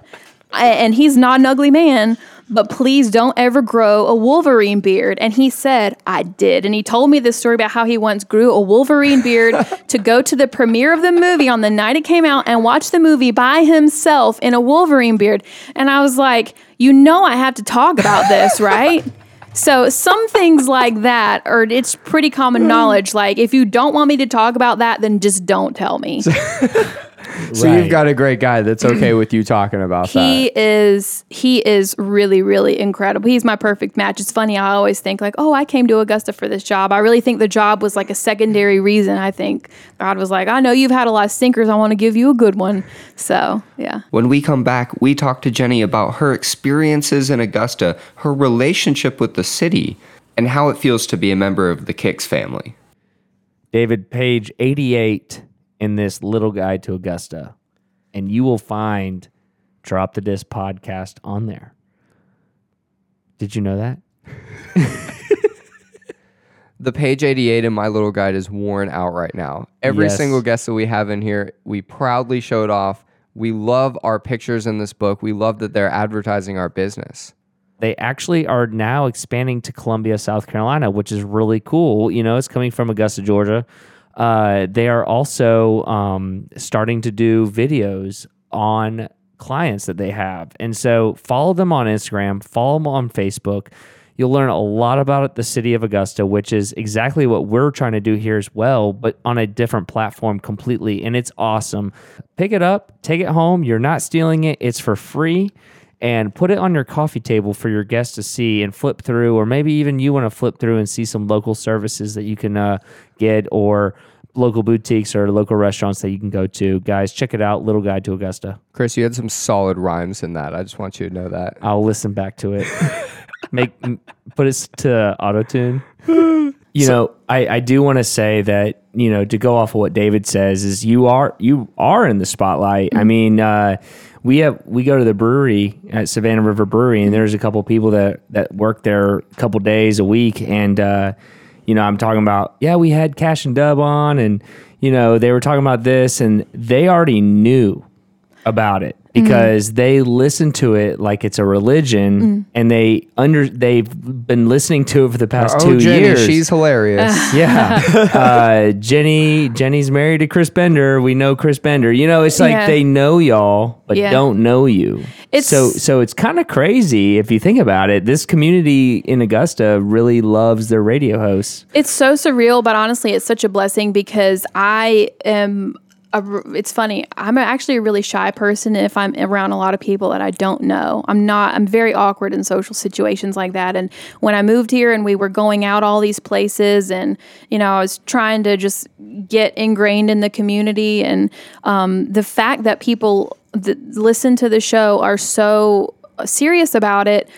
I- and he's not an ugly man." But please don't ever grow a Wolverine beard. And he said, I did. And he told me this story about how he once grew a Wolverine beard to go to the premiere of the movie on the night it came out and watch the movie by himself in a Wolverine beard. And I was like, you know, I have to talk about this, right? So some things like that, or it's pretty common mm. knowledge. Like if you don't want me to talk about that, then just don't tell me. so you've got a great guy that's okay with you talking about that. he that. is he is really really incredible. He's my perfect match. It's funny i always think like oh i came to augusta for this job. I really think the job was like a secondary reason i think. God was like i know you've had a lot of sinkers i want to give you a good one. So yeah. When we come back, we talk to Jenny about her experiences in Augusta, her relationship with the city, and how it feels to be a member of the Kicks family. David, page 88 in this little guide to Augusta, and you will find Drop the Disc podcast on there. Did you know that? the page 88 in my little guide is worn out right now. Every Yes. single guest that we have in here, we proudly showed off. We love our pictures in this book. We love that they're advertising our business. they actually are now expanding to Columbia, South Carolina, which is really cool. You know, it's coming from Augusta, Georgia. Uh, they are also um, starting to do videos on clients that they have. And so follow them on Instagram, follow them on Facebook. You'll learn a lot about the city of Augusta, which is exactly what we're trying to do here as well, but on a different platform completely. And it's awesome. Pick it up, take it home. You're not stealing it, it's for free and put it on your coffee table for your guests to see and flip through, or maybe even you want to flip through and see some local services that you can uh, get, or local boutiques or local restaurants that you can go to. Guys, check it out. Little Guide to Augusta. Chris, you had some solid rhymes in that. I just want you to know that. I'll listen back to it. Make put it to auto tune. You know, I, I do want to say that you know to go off of what David says is you are you are in the spotlight. I mean, uh, we have we go to the brewery at Savannah River Brewery, and there's a couple people that that work there a couple days a week, and uh, you know I'm talking about yeah we had Cash and Dub on, and you know they were talking about this, and they already knew about it because they listen to it like it's a religion and they under they've been listening to it for the past oh, two Jenny, years. she's hilarious. yeah. uh, Jenny Jenny's married to Chris Bender. We know Chris Bender. You know, it's like Yeah. they know y'all but Yeah. don't know you. It's- so so it's kind of crazy if you think about it. This community in Augusta really loves their radio hosts. It's so surreal, but honestly, it's such a blessing because I am. A, it's funny. I'm actually a really shy person if I'm around a lot of people that I don't know. I'm not. I'm very awkward in social situations like that. And when I moved here and we were going out all these places, and you know, I was trying to just get ingrained in the community, and um, the fact that people that listen to the show are so serious about it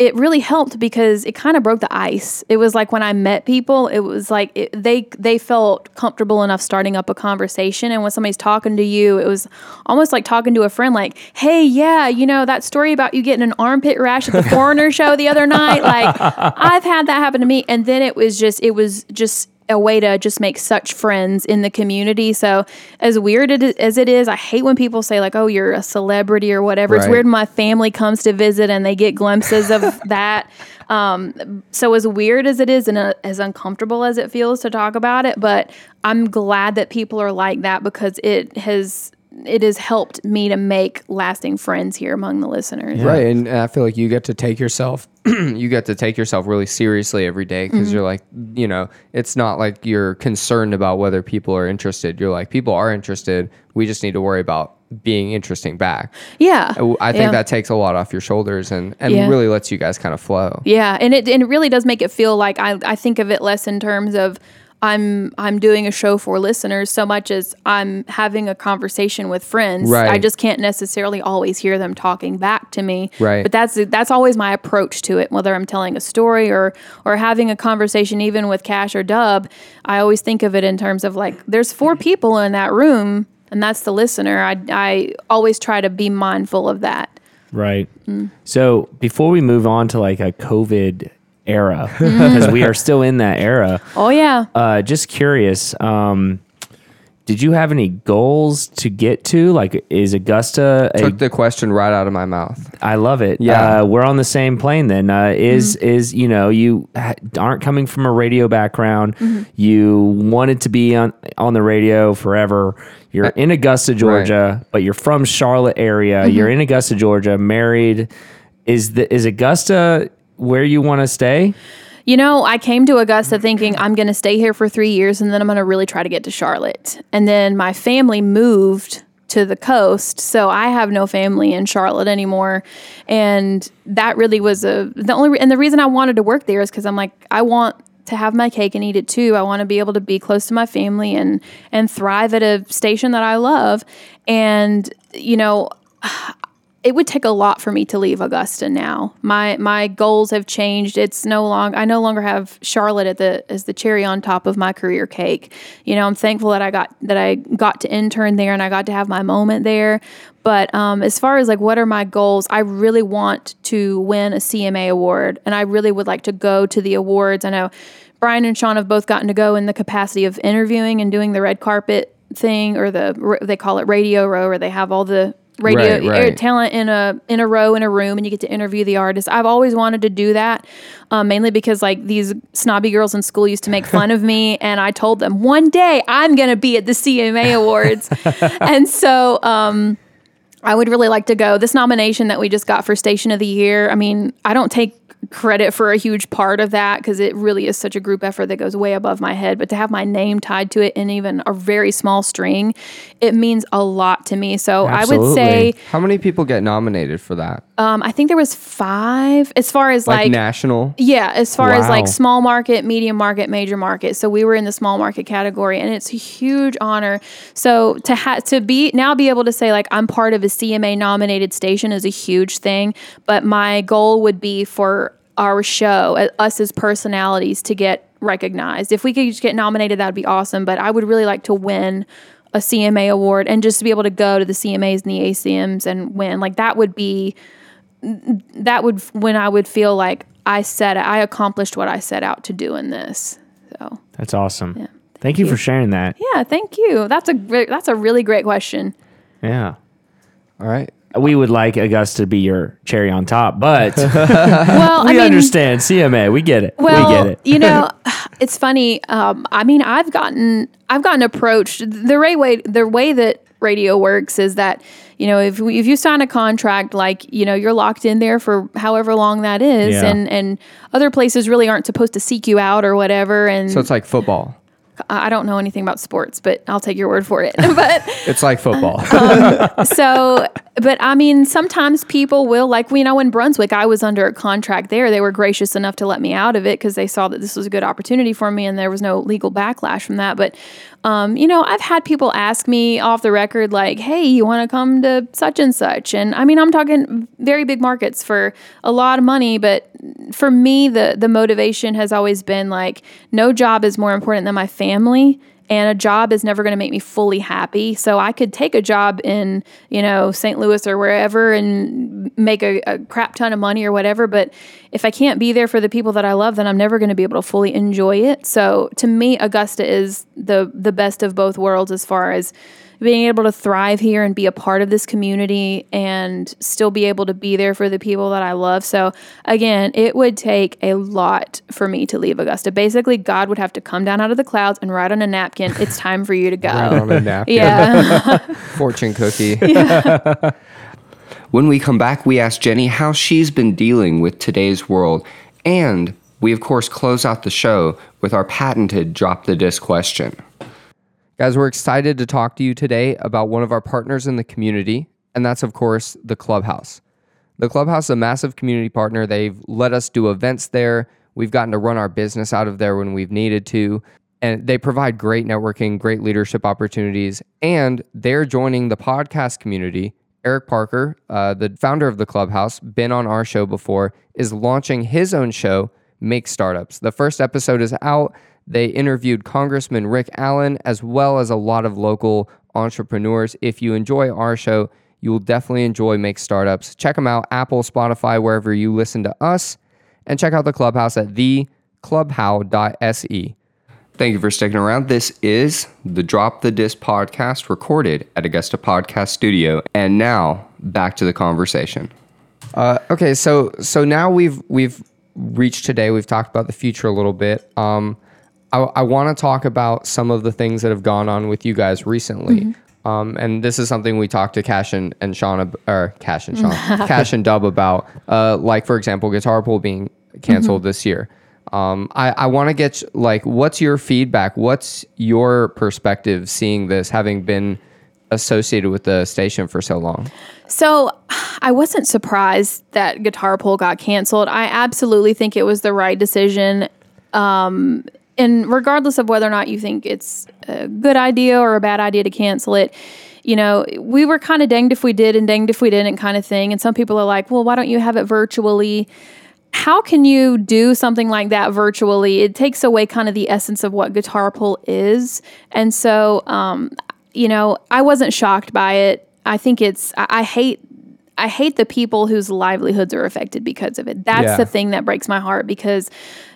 it really helped because it kind of broke the ice. It was like when I met people, it was like it, they they felt comfortable enough starting up a conversation, and when somebody's talking to you, it was almost like talking to a friend. Like, hey, yeah, you know that story about you getting an armpit rash at the Foreigner show the other night. Like, I've had that happen to me, and then it was just it was just a way to just make such friends in the community. So, as weird as it is, I hate when people say like, "Oh, you're a celebrity" or whatever. It's weird my family comes to visit and they get glimpses of that. Um, so, as weird as it is and uh, as uncomfortable as it feels to talk about it, but I'm glad that people are like that because it has it has helped me to make lasting friends here among the listeners. Right. And I feel like you get to take yourself you get to take yourself really seriously every day because Mm-hmm. you're like, you know, it's not like you're concerned about whether people are interested. You're like, people are interested. We just need to worry about being interesting back. Yeah, I think Yeah. that takes a lot off your shoulders and, and Yeah. really lets you guys kind of flow. Yeah, and it and it really does make it feel like I I think of it less in terms of I'm I'm doing a show for listeners so much as I'm having a conversation with friends. Right. I just can't necessarily always hear them talking back to me. Right. But that's that's always my approach to it. Whether I'm telling a story or or having a conversation, even with Cash or Dub, I always think of it in terms of like there's four people in that room, and that's the listener. I I always try to be mindful of that. Right. Mm. So before we move on to like a COVID era, because we are still in that era, Oh yeah. uh, just curious. Um, did you have any goals to get to? Like, is Augusta? A, Took the question right out of my mouth. I love it. Yeah. uh, we're on the same plane. Then uh, is Mm-hmm. is you know you ha- aren't coming from a radio background. Mm-hmm. You wanted to be on on the radio forever. You're in Augusta, Georgia, but you're from Charlotte area. Mm-hmm. You're in Augusta, Georgia, married. Is the is Augusta where you want to stay? You know, I came to Augusta thinking I'm going to stay here for three years and then I'm going to really try to get to Charlotte. And then my family moved to the coast, so I have no family in Charlotte anymore. And that really was a the only and the reason I wanted to work there is because I'm like I want to have my cake and eat it too. I want to be able to be close to my family and and thrive at a station that I love. And you know, it would take a lot for me to leave Augusta now. My my goals have changed. It's no longer I no longer have Charlotte at the as the cherry on top of my career cake. You know, I'm thankful that I got that I got to intern there and I got to have my moment there. But um, as far as like what are my goals, I really want to win a CMA award, and I really would like to go to the awards. I know Brian and Sean have both gotten to go in the capacity of interviewing and doing the red carpet thing, or the they call it radio row, where they have all the radio Right, right. talent in a in a row in a room and you get to interview the artist. I've always wanted to do that, um, mainly because like these snobby girls in school used to make fun of me, and I told them one day I'm gonna be at the CMA Awards, and so. Um, I would really like to go. This nomination that we just got for Station of the Year, I mean, I don't take credit for a huge part of that because it really is such a group effort that goes way above my head. But to have my name tied to it in even a very small string, it means a lot to me. So I would say, How many people get nominated for that? um, I think there was five as far as Like, like, national? yeah, as far as like small market, medium market, major market. So we were in the small market category, and it's a huge honor. So to have to be now be able to say like I'm part of a CMA nominated station is a huge thing. But my goal would be for our show, uh, us as personalities, to get recognized. If we could just get nominated, that'd be awesome. But I would really like to win a CMA award and just to be able to go to the CMAs and the ACMs and win. Like that would be that would when I would feel like I set I accomplished what I set out to do in this. So That's awesome. Thank you for sharing that. yeah, thank you. That's a that's a really great question. Yeah. All right. We would like Augusta to be your cherry on top, but Well, we I mean, understand CMA. We get it. Well, we get it. you know, it's funny. Um, I mean, I've gotten I've gotten approached the right way. The way that radio works is that you know if we, if you sign a contract, like you know you're locked in there for however long that is, Yeah. and and other places really aren't supposed to seek you out or whatever. And So it's like football. I don't know anything about sports, but I'll take your word for it. but It's like football. Um, so but i mean sometimes people will like we know in brunswick i was under a contract there they were gracious enough to let me out of it because they saw that this was a good opportunity for me and there was no legal backlash from that but um, you know i've had people ask me off the record like hey you want to come to such and such? And i mean i'm talking very big markets for a lot of money but for me the the motivation has always been like no job is more important than my family and a job is never going to make me fully happy. So I could take a job in, you know, St. Louis or wherever and make a, a crap ton of money or whatever. But if I can't be there for the people that I love, then I'm never going to be able to fully enjoy it. So to me, Augusta is the the best of both worlds as far as being able to thrive here and be a part of this community and still be able to be there for the people that I love. So again, it would take a lot for me to leave Augusta. Basically, God would have to come down out of the clouds and write on a napkin, "It's time for you to go." on a napkin. yeah. Fortune cookie. When we come back, we ask Jenny how she's been dealing with today's world. And we, of course, close out the show with our patented drop the disc question. Guys, we're excited to talk to you today about one of our partners in the community, and that's, of course, the Clubhouse. The Clubhouse is a massive community partner. They've let us do events there. We've gotten to run our business out of there when we've needed to. And they provide great networking, great leadership opportunities. And they're joining the podcast community. Eric Parker, uh, the founder of the Clubhouse, been on our show before, is launching his own show, Make Startups. The first episode is out. They interviewed Congressman Rick Allen as well as a lot of local entrepreneurs. If you enjoy our show, you will definitely enjoy Make Startups. Check them out Apple, Spotify, wherever you listen to us, and check out the Clubhouse at theclubhou.se. Thank you for sticking around. This is the Drop the Disc podcast recorded at Augusta Podcast Studio. And now back to the conversation. Uh, okay, so so now we've we've reached today. We've talked about the future a little bit. Um, I, I want to talk about some of the things that have gone on with you guys recently. Um, and this is something we talked to Cash and, and Sean ab- or Cash and Sean, Cash and Dub about. Uh, like for example, Guitar Pull being canceled this year. Um, I, I want to get like, what's your feedback? What's your perspective seeing this, having been associated with the station for so long? So I wasn't surprised that Guitar Pull got canceled. I absolutely think it was the right decision. Um, and regardless of whether or not you think it's a good idea or a bad idea to cancel it, you know, we were kind of danged if we did and danged if we didn't kind of thing. And some people are like, well, why don't you have it virtually? How can you do something like that virtually? It takes away kind of the essence of what Guitar Pull is. And so, um, you know, I wasn't shocked by it. I think it's, I, I hate I hate the people whose livelihoods are affected because of it. That's Yeah. the thing that breaks my heart because,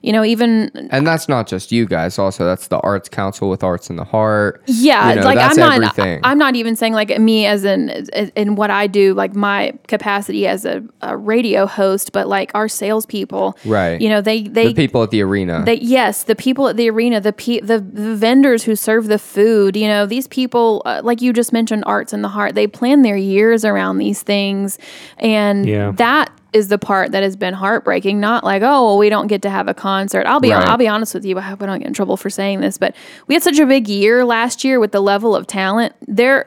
you know, even And that's not just you guys. Also, that's the Arts Council with Arts in the Heart. yeah, You know, like that's I'm not, everything. I'm not even saying like me as in in what I do, like my capacity as a, a radio host, but like our salespeople, Right. You know, they they the people at the arena. They, yes, the people at the arena, the pe- the, the vendors who serve the food, you know, these people, uh, like you just mentioned, arts in the heart, they plan their years around these things. And Yeah. that is the part that has been heartbreaking. Not like, oh, well, we don't get to have a concert. I'll be, Right. I'll be honest with you. I hope I don't get in trouble for saying this, but we had such a big year last year with the level of talent. There,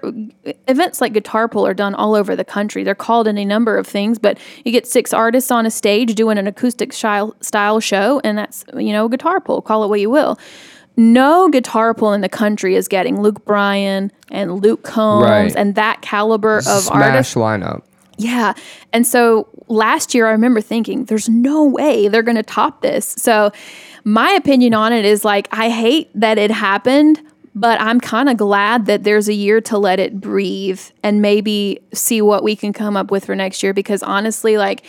events like Guitar Pull are done all over the country. They're called in a number of things, but you get six artists on a stage doing an acoustic style, style show, and that's you know Guitar Pull. Call it what you will. No guitar pull in the country is getting Luke Bryan and Luke Combs Right. and that caliber of Smash artists. lineup. Yeah. And so last year, I remember thinking, there's no way they're going to top this. So my opinion on it is like, I hate that it happened, but I'm kind of glad that there's a year to let it breathe and maybe see what we can come up with for next year. Because honestly, like,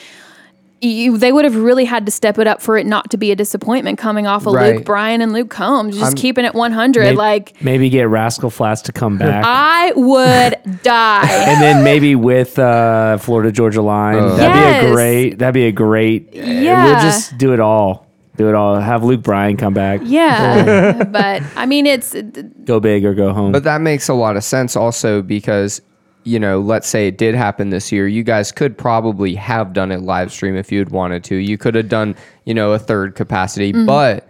you, they would have really had to step it up for it not to be a disappointment coming off of Right. Luke Bryan and Luke Combs, just I'm- keeping it 100. Maybe, like, maybe get Rascal Flatts to come back. I would die. and then maybe with uh, Florida Georgia Line, that'd be a great. That'd be a great. Yeah, Yeah. we'll just do it all. Do it all. Have Luke Bryan come back. yeah. but I mean, it's Go big or go home. But that makes a lot of sense also because, you know, let's say it did happen this year. You guys could probably have done it live stream if you'd wanted to. You could have done, you know, a third capacity, Mm-hmm. but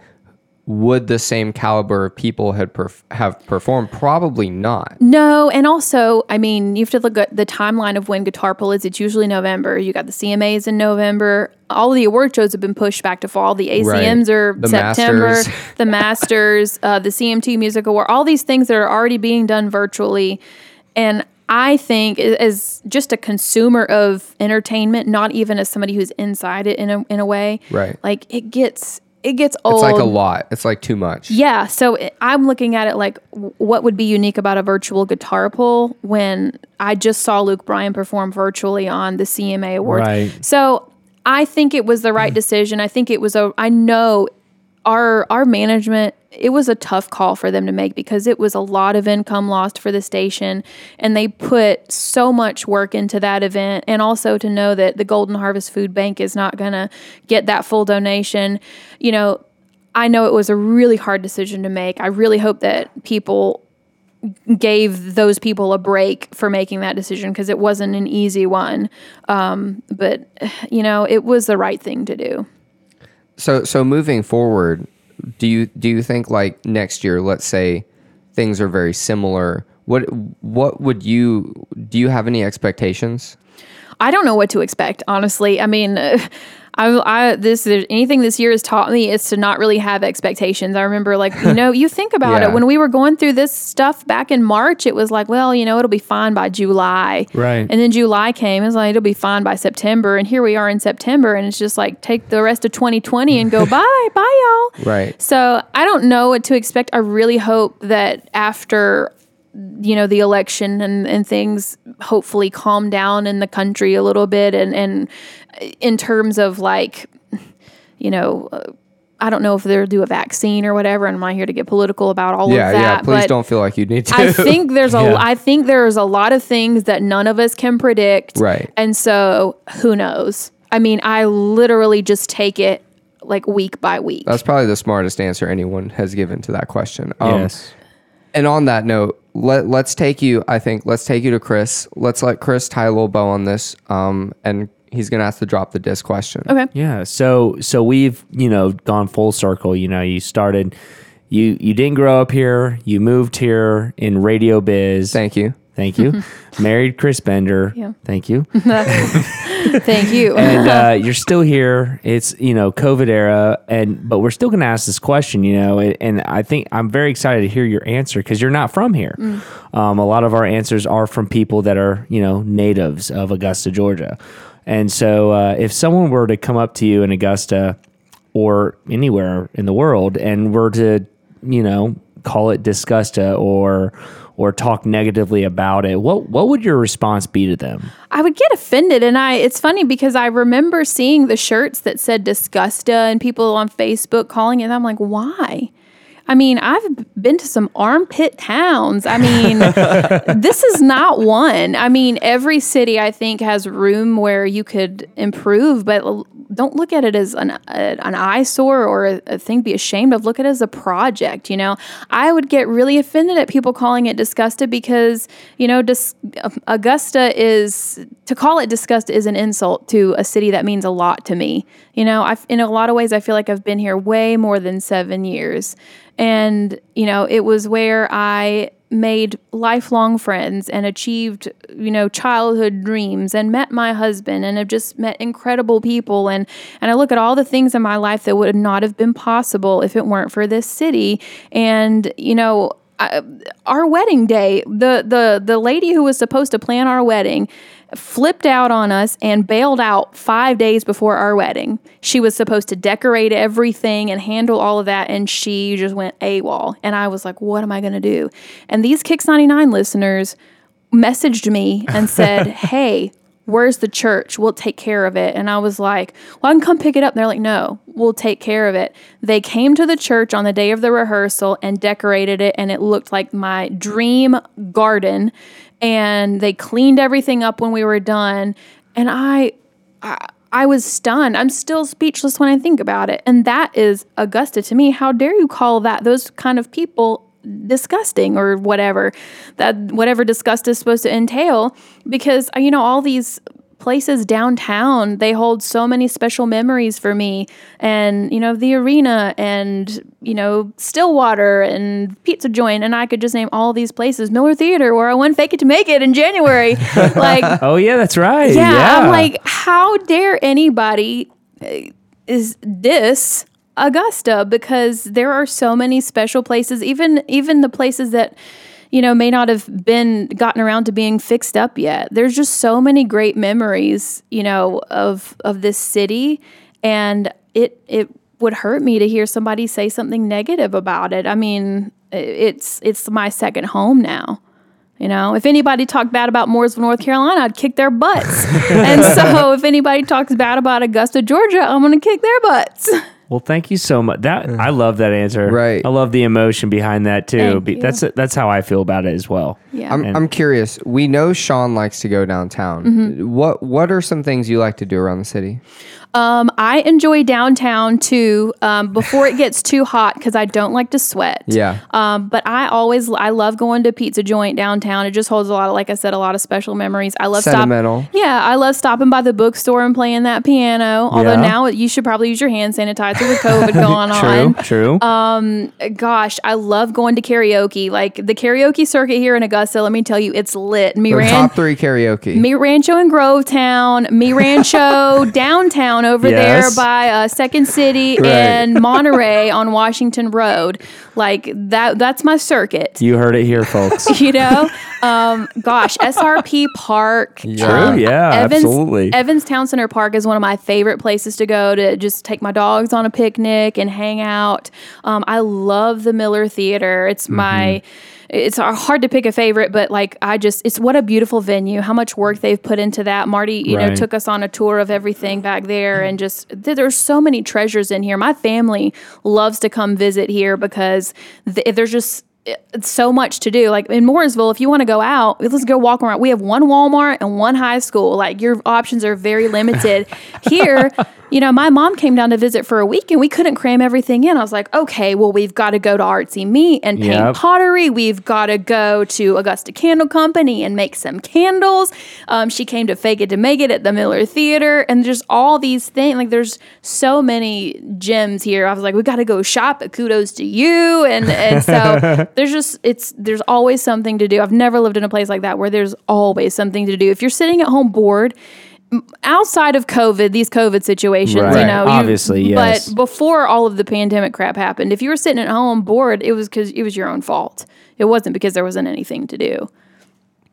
would the same caliber of people had perf- have performed? Probably not. No, and also, I mean, you have to look at the timeline of when Guitar Pull is. It's usually November. You got the CMAs in November. All of the award shows have been pushed back to fall. The ACMs Right. are The September. Masters. the Masters, uh, the CMT Music Award. All these things that are already being done virtually, and I think as just a consumer of entertainment, not even as somebody who's inside it in a in a way, Right. Like it gets it gets old. It's like a lot. It's like too much. Yeah, so it- I'm looking at it like what would be unique about a virtual guitar pull when I just saw Luke Bryan perform virtually on the CMA Awards. Right. So I think it was the right decision. I think it was a I know our our management it was a tough call for them to make because it was a lot of income lost for the station and they put so much work into that event and also to know that the Golden Harvest Food Bank is not going to get that full donation. You know, I know it was a really hard decision to make. I really hope that people gave those people a break for making that decision because it wasn't an easy one. Um, but you know, it was the right thing to do. So so moving forward, do you do you think like next year, let's say things are very similar, what what would you do you have any expectations? I don't know what to expect, honestly. I mean, uh, I, I this anything this year has taught me is to not really have expectations. I remember, like you know, you think about Yeah. it when we were going through this stuff back in March. It was like, well, you know, it'll be fine by July, Right. And then July came. It was like it'll be fine by September, and here we are in September, and it's just like take the rest of 2020 and go bye, bye, y'all. Right. So I don't know what to expect. I really hope that after you know the election and, and things hopefully calm down in the country a little bit and and in terms of like you know uh, I don't know if they'll do a vaccine or whatever and I'm not here to get political about all Yeah, of that yeah. Please but don't feel like you need to. I think there's a Yeah. I think there's a lot of things that none of us can predict Right. and so who knows I mean I literally just take it like week by week That's probably the smartest answer anyone has given to that question. Um, yes. And on that note, let let's take you. I think let's take you to Chris. Let's let Chris tie a little bow on this. Um, and he's gonna have to drop the disc question. okay Yeah. So so we've you know gone full circle. You know, you started. You you didn't grow up here. You moved here in radio biz. Thank you. Thank you. Married Chris Bender. Yeah. Thank you. thank you and uh, you're still here. It's you know COVID era, and but we're still going to ask this question. You know, and- and I think I'm very excited to hear your answer because you're not from here. Um, a lot of our answers are from people that are you know natives of Augusta, Georgia, and so uh, if someone were to come up to you in Augusta or anywhere in the world and were to you know call it disgusta or or talk negatively about it, what what would your response be to them? I would get offended and I it's funny because I remember seeing the shirts that said disgusta and people on Facebook calling it and I'm like, "Why?" I mean, I've been to some armpit towns. I mean, this is not one. I mean, every city I think has room where you could improve, but don't look at it as an, uh, an eyesore or a, a thing to be ashamed of. Look at it as a project. You know, I would get really offended at people calling it disgusted because you know, dis- uh, Augusta is to call it disgust is an insult to a city that means a lot to me. You know, I've, in a lot of ways, I feel like I've been here way more than seven years. And, you know, it was where I made lifelong friends and achieved, you know, childhood dreams and met my husband and have just met incredible people. And and I look at all the things in my life that would not have been possible if it weren't for this city. And you know I, our wedding day the the the lady who was supposed to plan our wedding flipped out on us and bailed out five days before our wedding. She was supposed to decorate everything and handle all of that, and she just went AWOL. And I was like, what am I going to do? And these Kicks 99 listeners messaged me and said, hey, where's the church? We'll take care of it. And I was like, well, I can come pick it up. And they're like, no, we'll take care of it. They came to the church on the day of the rehearsal and decorated it, and it looked like my dream garden and they cleaned everything up when we were done and I, I I was stunned. I'm still speechless when I think about it. And that is Augusta to me. How dare you call that those kind of people disgusting or whatever that whatever disgust is supposed to entail because you know all these places downtown they hold so many special memories for me and you know the arena and you know stillwater and pizza joint and i could just name all these places. Miller theater where i won fake it to make it in january. Like oh yeah that's right. Yeah, yeah, i'm like how dare anybody uh, is this augusta? Because there are so many special places even even the places that you know, may not have been gotten around to being fixed up yet. There's just so many great memories, you know, of of this city and it it would hurt me to hear somebody say something negative about it. I mean, it's it's my second home now. You know, if anybody talked bad about Mooresville, North Carolina, I'd kick their butts. and so if anybody talks bad about Augusta, Georgia, I'm going to kick their butts. Well, thank you so much. That I love that answer. Right. I love the emotion behind that too. Thank Be- you. That's that's how I feel about it as well. Yeah. I'm, And- I'm curious. We know Sean likes to go downtown. Mm-hmm. What What are some things you like to do around the city? Um, I enjoy downtown too. Um, before it gets too hot because I don't like to sweat. Yeah. Um, but I always I love going to Pizza Joint downtown. It just holds a lot of, like I said, a lot of special memories. I love stop- Sentimental. yeah, I love stopping by the bookstore and playing that piano. Although Yeah. now you should probably use your hand sanitizer with COVID going on. True. True. Gosh, I love going to karaoke. Like the karaoke circuit here in Augusta. Let me tell you, it's lit. Me The ran. top three karaoke. Mi Rancho in Grovetown, Mi Rancho downtown over Yes. there by uh, Second City Right. and Monterey on Washington Road. Like that that's my circuit. you heard it here, folks. You know? um, gosh, SRP Park. True. um, Yeah. absolutely. Evans Town Center Park is one of my favorite places to go to just take my dogs on a picnic and hang out. Um, I love the Miller Theater. It's Mm-hmm. my it's hard to pick a favorite, but like I just it's what a beautiful venue. How much work they've put into that. Marty, you know, took us on a tour of everything back there and just there's so many treasures in here. My family loves to come visit here because th- there's just so much to do. Like in Mooresville, if you want to go out, let's go walk around. We have one Walmart and one high school. Like your options are very limited. Here, you know, my mom came down to visit for a week and we couldn't cram everything in. I was like, okay, well, we've got to go to Artsy Me and paint Yep. pottery. We've got to go to Augusta Candle Company and make some candles. Um, she came to Fake It to Make It at the Miller Theater. And just all these things. Like there's so many gems here. I was like, we got to go shop. But kudos to you. And, and so there's just, it's, there's always something to do. I've never lived in a place like that where there's always something to do. If you're sitting at home bored, outside of COVID, these COVID situations, you Right. know, you- Obviously, yes. But before all of the pandemic crap happened, if you were sitting at home bored, it was because it was your own fault. It wasn't because there wasn't anything to do.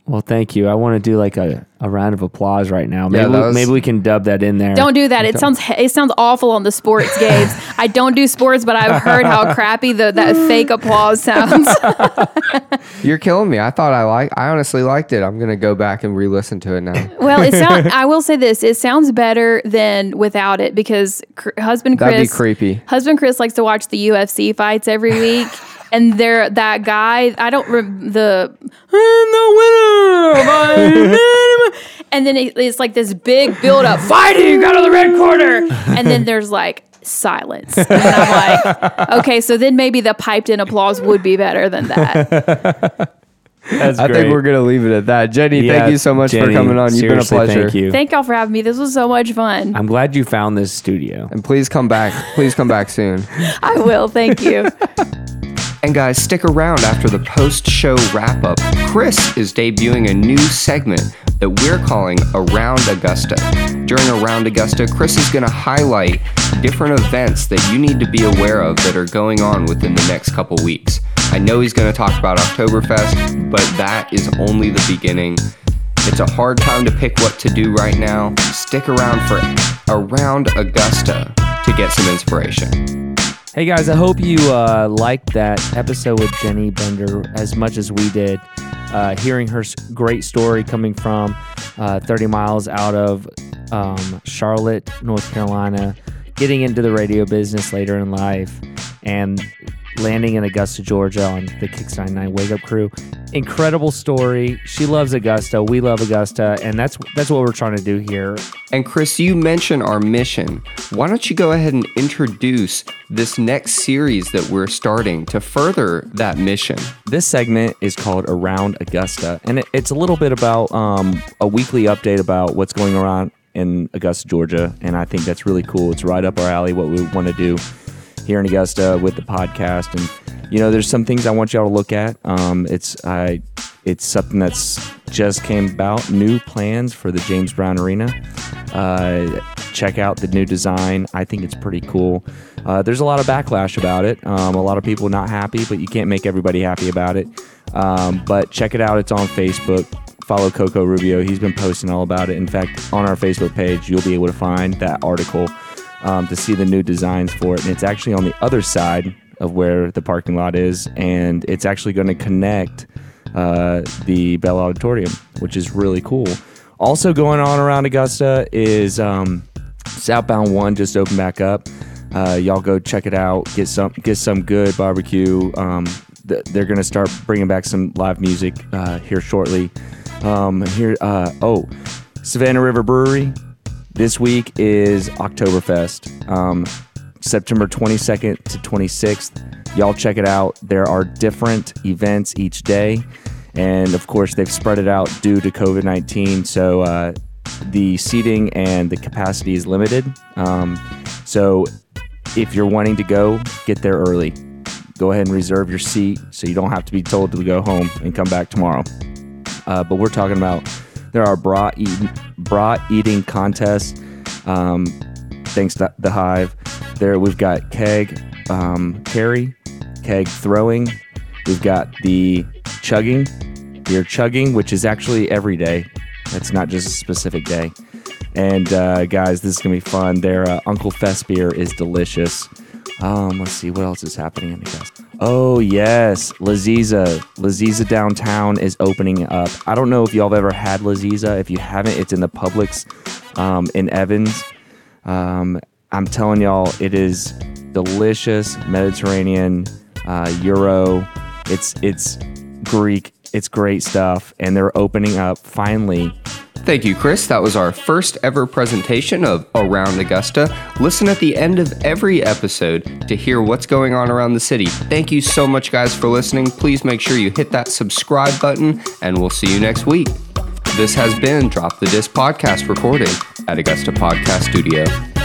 Well, thank you. I want to do like a, a round of applause right now. Maybe, Yeah, we- was- maybe we can dub that in there. Don't do that. It sounds it sounds awful on the sports games. I don't do sports, but I've heard how crappy the that fake applause sounds. You're killing me. I thought I like. I honestly liked it. I'm gonna go back and re-listen to it now. well, it sound. I will say this: it sounds better than without it because cr- husband Chris. That'd be creepy. Husband Chris likes to watch the UFC fights every week. And there, that guy, I don't rem- the I'm the winner, by- and then it, it's like this big build up fighting out of the red corner, and then there's like silence, and I'm like, okay, so then maybe the piped in applause would be better than that. That's I think we're gonna leave it at that. Jenny, Yeah, thank you so much for coming on. You've been a pleasure. Thank you. Thank y'all for having me. This was so much fun. I'm glad you found this studio. And please come back. Please come back soon. I will. Thank you. And guys, stick around after the post show wrap up. Chris is debuting a new segment that we're calling Around Augusta. During Around Augusta, Chris is going to highlight different events that you need to be aware of that are going on within the next couple weeks. I know he's going to talk about Oktoberfest, but that is only the beginning. It's a hard time to pick what to do right now. Stick around for Around Augusta to get some inspiration. Hey guys, I hope you uh, liked that episode with Jenny Bender as much as we did. Uh, hearing her great story coming from uh, 30 miles out of um, Charlotte, North Carolina, getting into the radio business later in life, and landing in Augusta, Georgia on the Kicks 99 Wake Up Krew. Incredible story. She loves Augusta. We love Augusta, and that's that's what we're trying to do here. And Chris, you mentioned our mission. Why don't you go ahead and introduce this next series that we're starting to further that mission? This segment is called Around Augusta, and it, it's a little bit about um, a weekly update about what's going around in Augusta, Georgia, and I think that's really cool. It's right up our alley what we want to do here in Augusta with the podcast, and you know, there's some things I want y'all to look at. Um, it's I, it's something that's just came about. New plans for the James Brown Arena. Uh, check out the new design. I think it's pretty cool. Uh, there's a lot of backlash about it. Um, a lot of people not happy, but you can't make everybody happy about it. Um, but check it out. It's on Facebook. Follow Coco Rubio. He's been posting all about it. In fact, on our Facebook page, you'll be able to find that article um, to see the new designs for it. And it's actually on the other side of where the parking lot is, and it's actually going to connect uh, the Bell Auditorium, which is really cool. Also going on around Augusta is um, Southbound One just opened back up. Uh, y'all go check it out. Get some get some good barbecue. Um, th- they're gonna start bringing back some live music uh, here shortly. Um, here, uh, oh, Savannah River Brewery. This week is Oktoberfest, um, September 22nd to 26th. Y'all check it out. There are different events each day. And of course, they've spread it out due to COVID 19. So uh, the seating and the capacity is limited. Um, so if you're wanting to go, get there early. Go ahead and reserve your seat so you don't have to be told to go home and come back tomorrow. Uh, but we're talking about there are bra eating, brat eating contests. Um, thanks to the Hive. There we've got keg um, carry, keg throwing. We've got the chugging, beer chugging, which is actually every day. That's not just a specific day. And uh, guys, this is gonna be fun. Their uh, Uncle Fest beer is delicious. Um, let's see what else is happening in Augusta. Oh yes, Laziza. Laziza downtown is opening up. I don't know if y'all have ever had Laziza. If you haven't, it's in the Publix um, in Evans. Um, I'm telling y'all, it is delicious Mediterranean uh, Euro. It's it's Greek. It's great stuff, and they're opening up finally Thank you, Chris. That was our first ever presentation of Around Augusta. Listen at the end of every episode to hear what's going on around the city. Thank you so much, guys, for listening. Please make sure you hit that subscribe button, and we'll see you next week. This has been Drop the Disc podcast recorded at Augusta Podcast Studio.